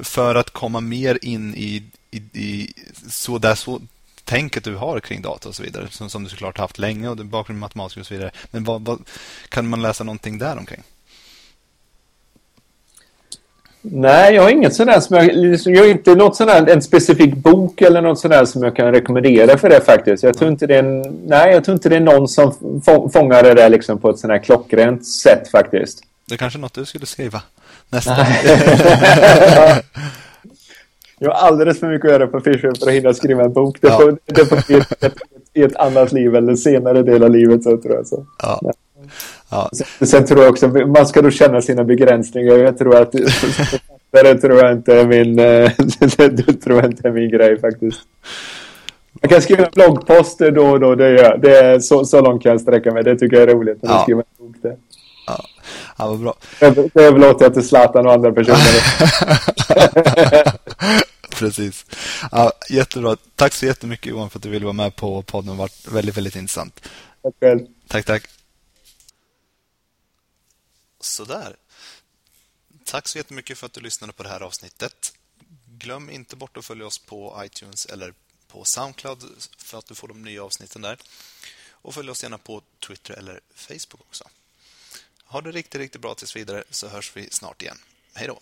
för att komma mer in i, i, i så där så tänket du har kring data och så vidare som, som du såklart haft länge och bakgrund i matematik och så vidare. Men vad, vad, kan man läsa någonting där omkring? Nej, jag har inget sådär som jag, jag har inte något sådär, en specifik bok eller något sådär som jag kan rekommendera för det faktiskt. Jag tror inte det är, en, nej, jag tror inte det är någon som fångar det där liksom på ett sådär klockrent sätt faktiskt. Det är kanske något du skulle skriva nästa. [LAUGHS] jag har alldeles för mycket att göra på Fischer för att hinna skriva en bok. Det får, det får bli ett, ett, ett annat liv eller senare del av livet så tror jag. Så. Ja. Ja. Sen, sen, tror jag också man ska då känna sina begränsningar. Jag tror att det tror jag inte är min, [LAUGHS] det tror jag inte är min grej faktiskt. Jag kan skriva en bloggpost då och då, det, är, det är så, så långt kan jag sträcka mig. Det tycker jag är roligt. Ja. Ja. Ja, vad bra. Det överlåter jag till Zlatan och andra personer. [LAUGHS] Precis. Ja, jättebra. Tack så jättemycket Johan för att du ville vara med på podden. Det har varit väldigt, väldigt intressant. Tack själv. Tack, tack. Sådär. Tack så jättemycket för att du lyssnade på det här avsnittet. Glöm inte bort att följa oss på iTunes eller på Soundcloud för att du får de nya avsnitten där. Och följ oss gärna på Twitter eller Facebook också. Ha det riktigt, riktigt bra tills vidare så hörs vi snart igen. Hej då!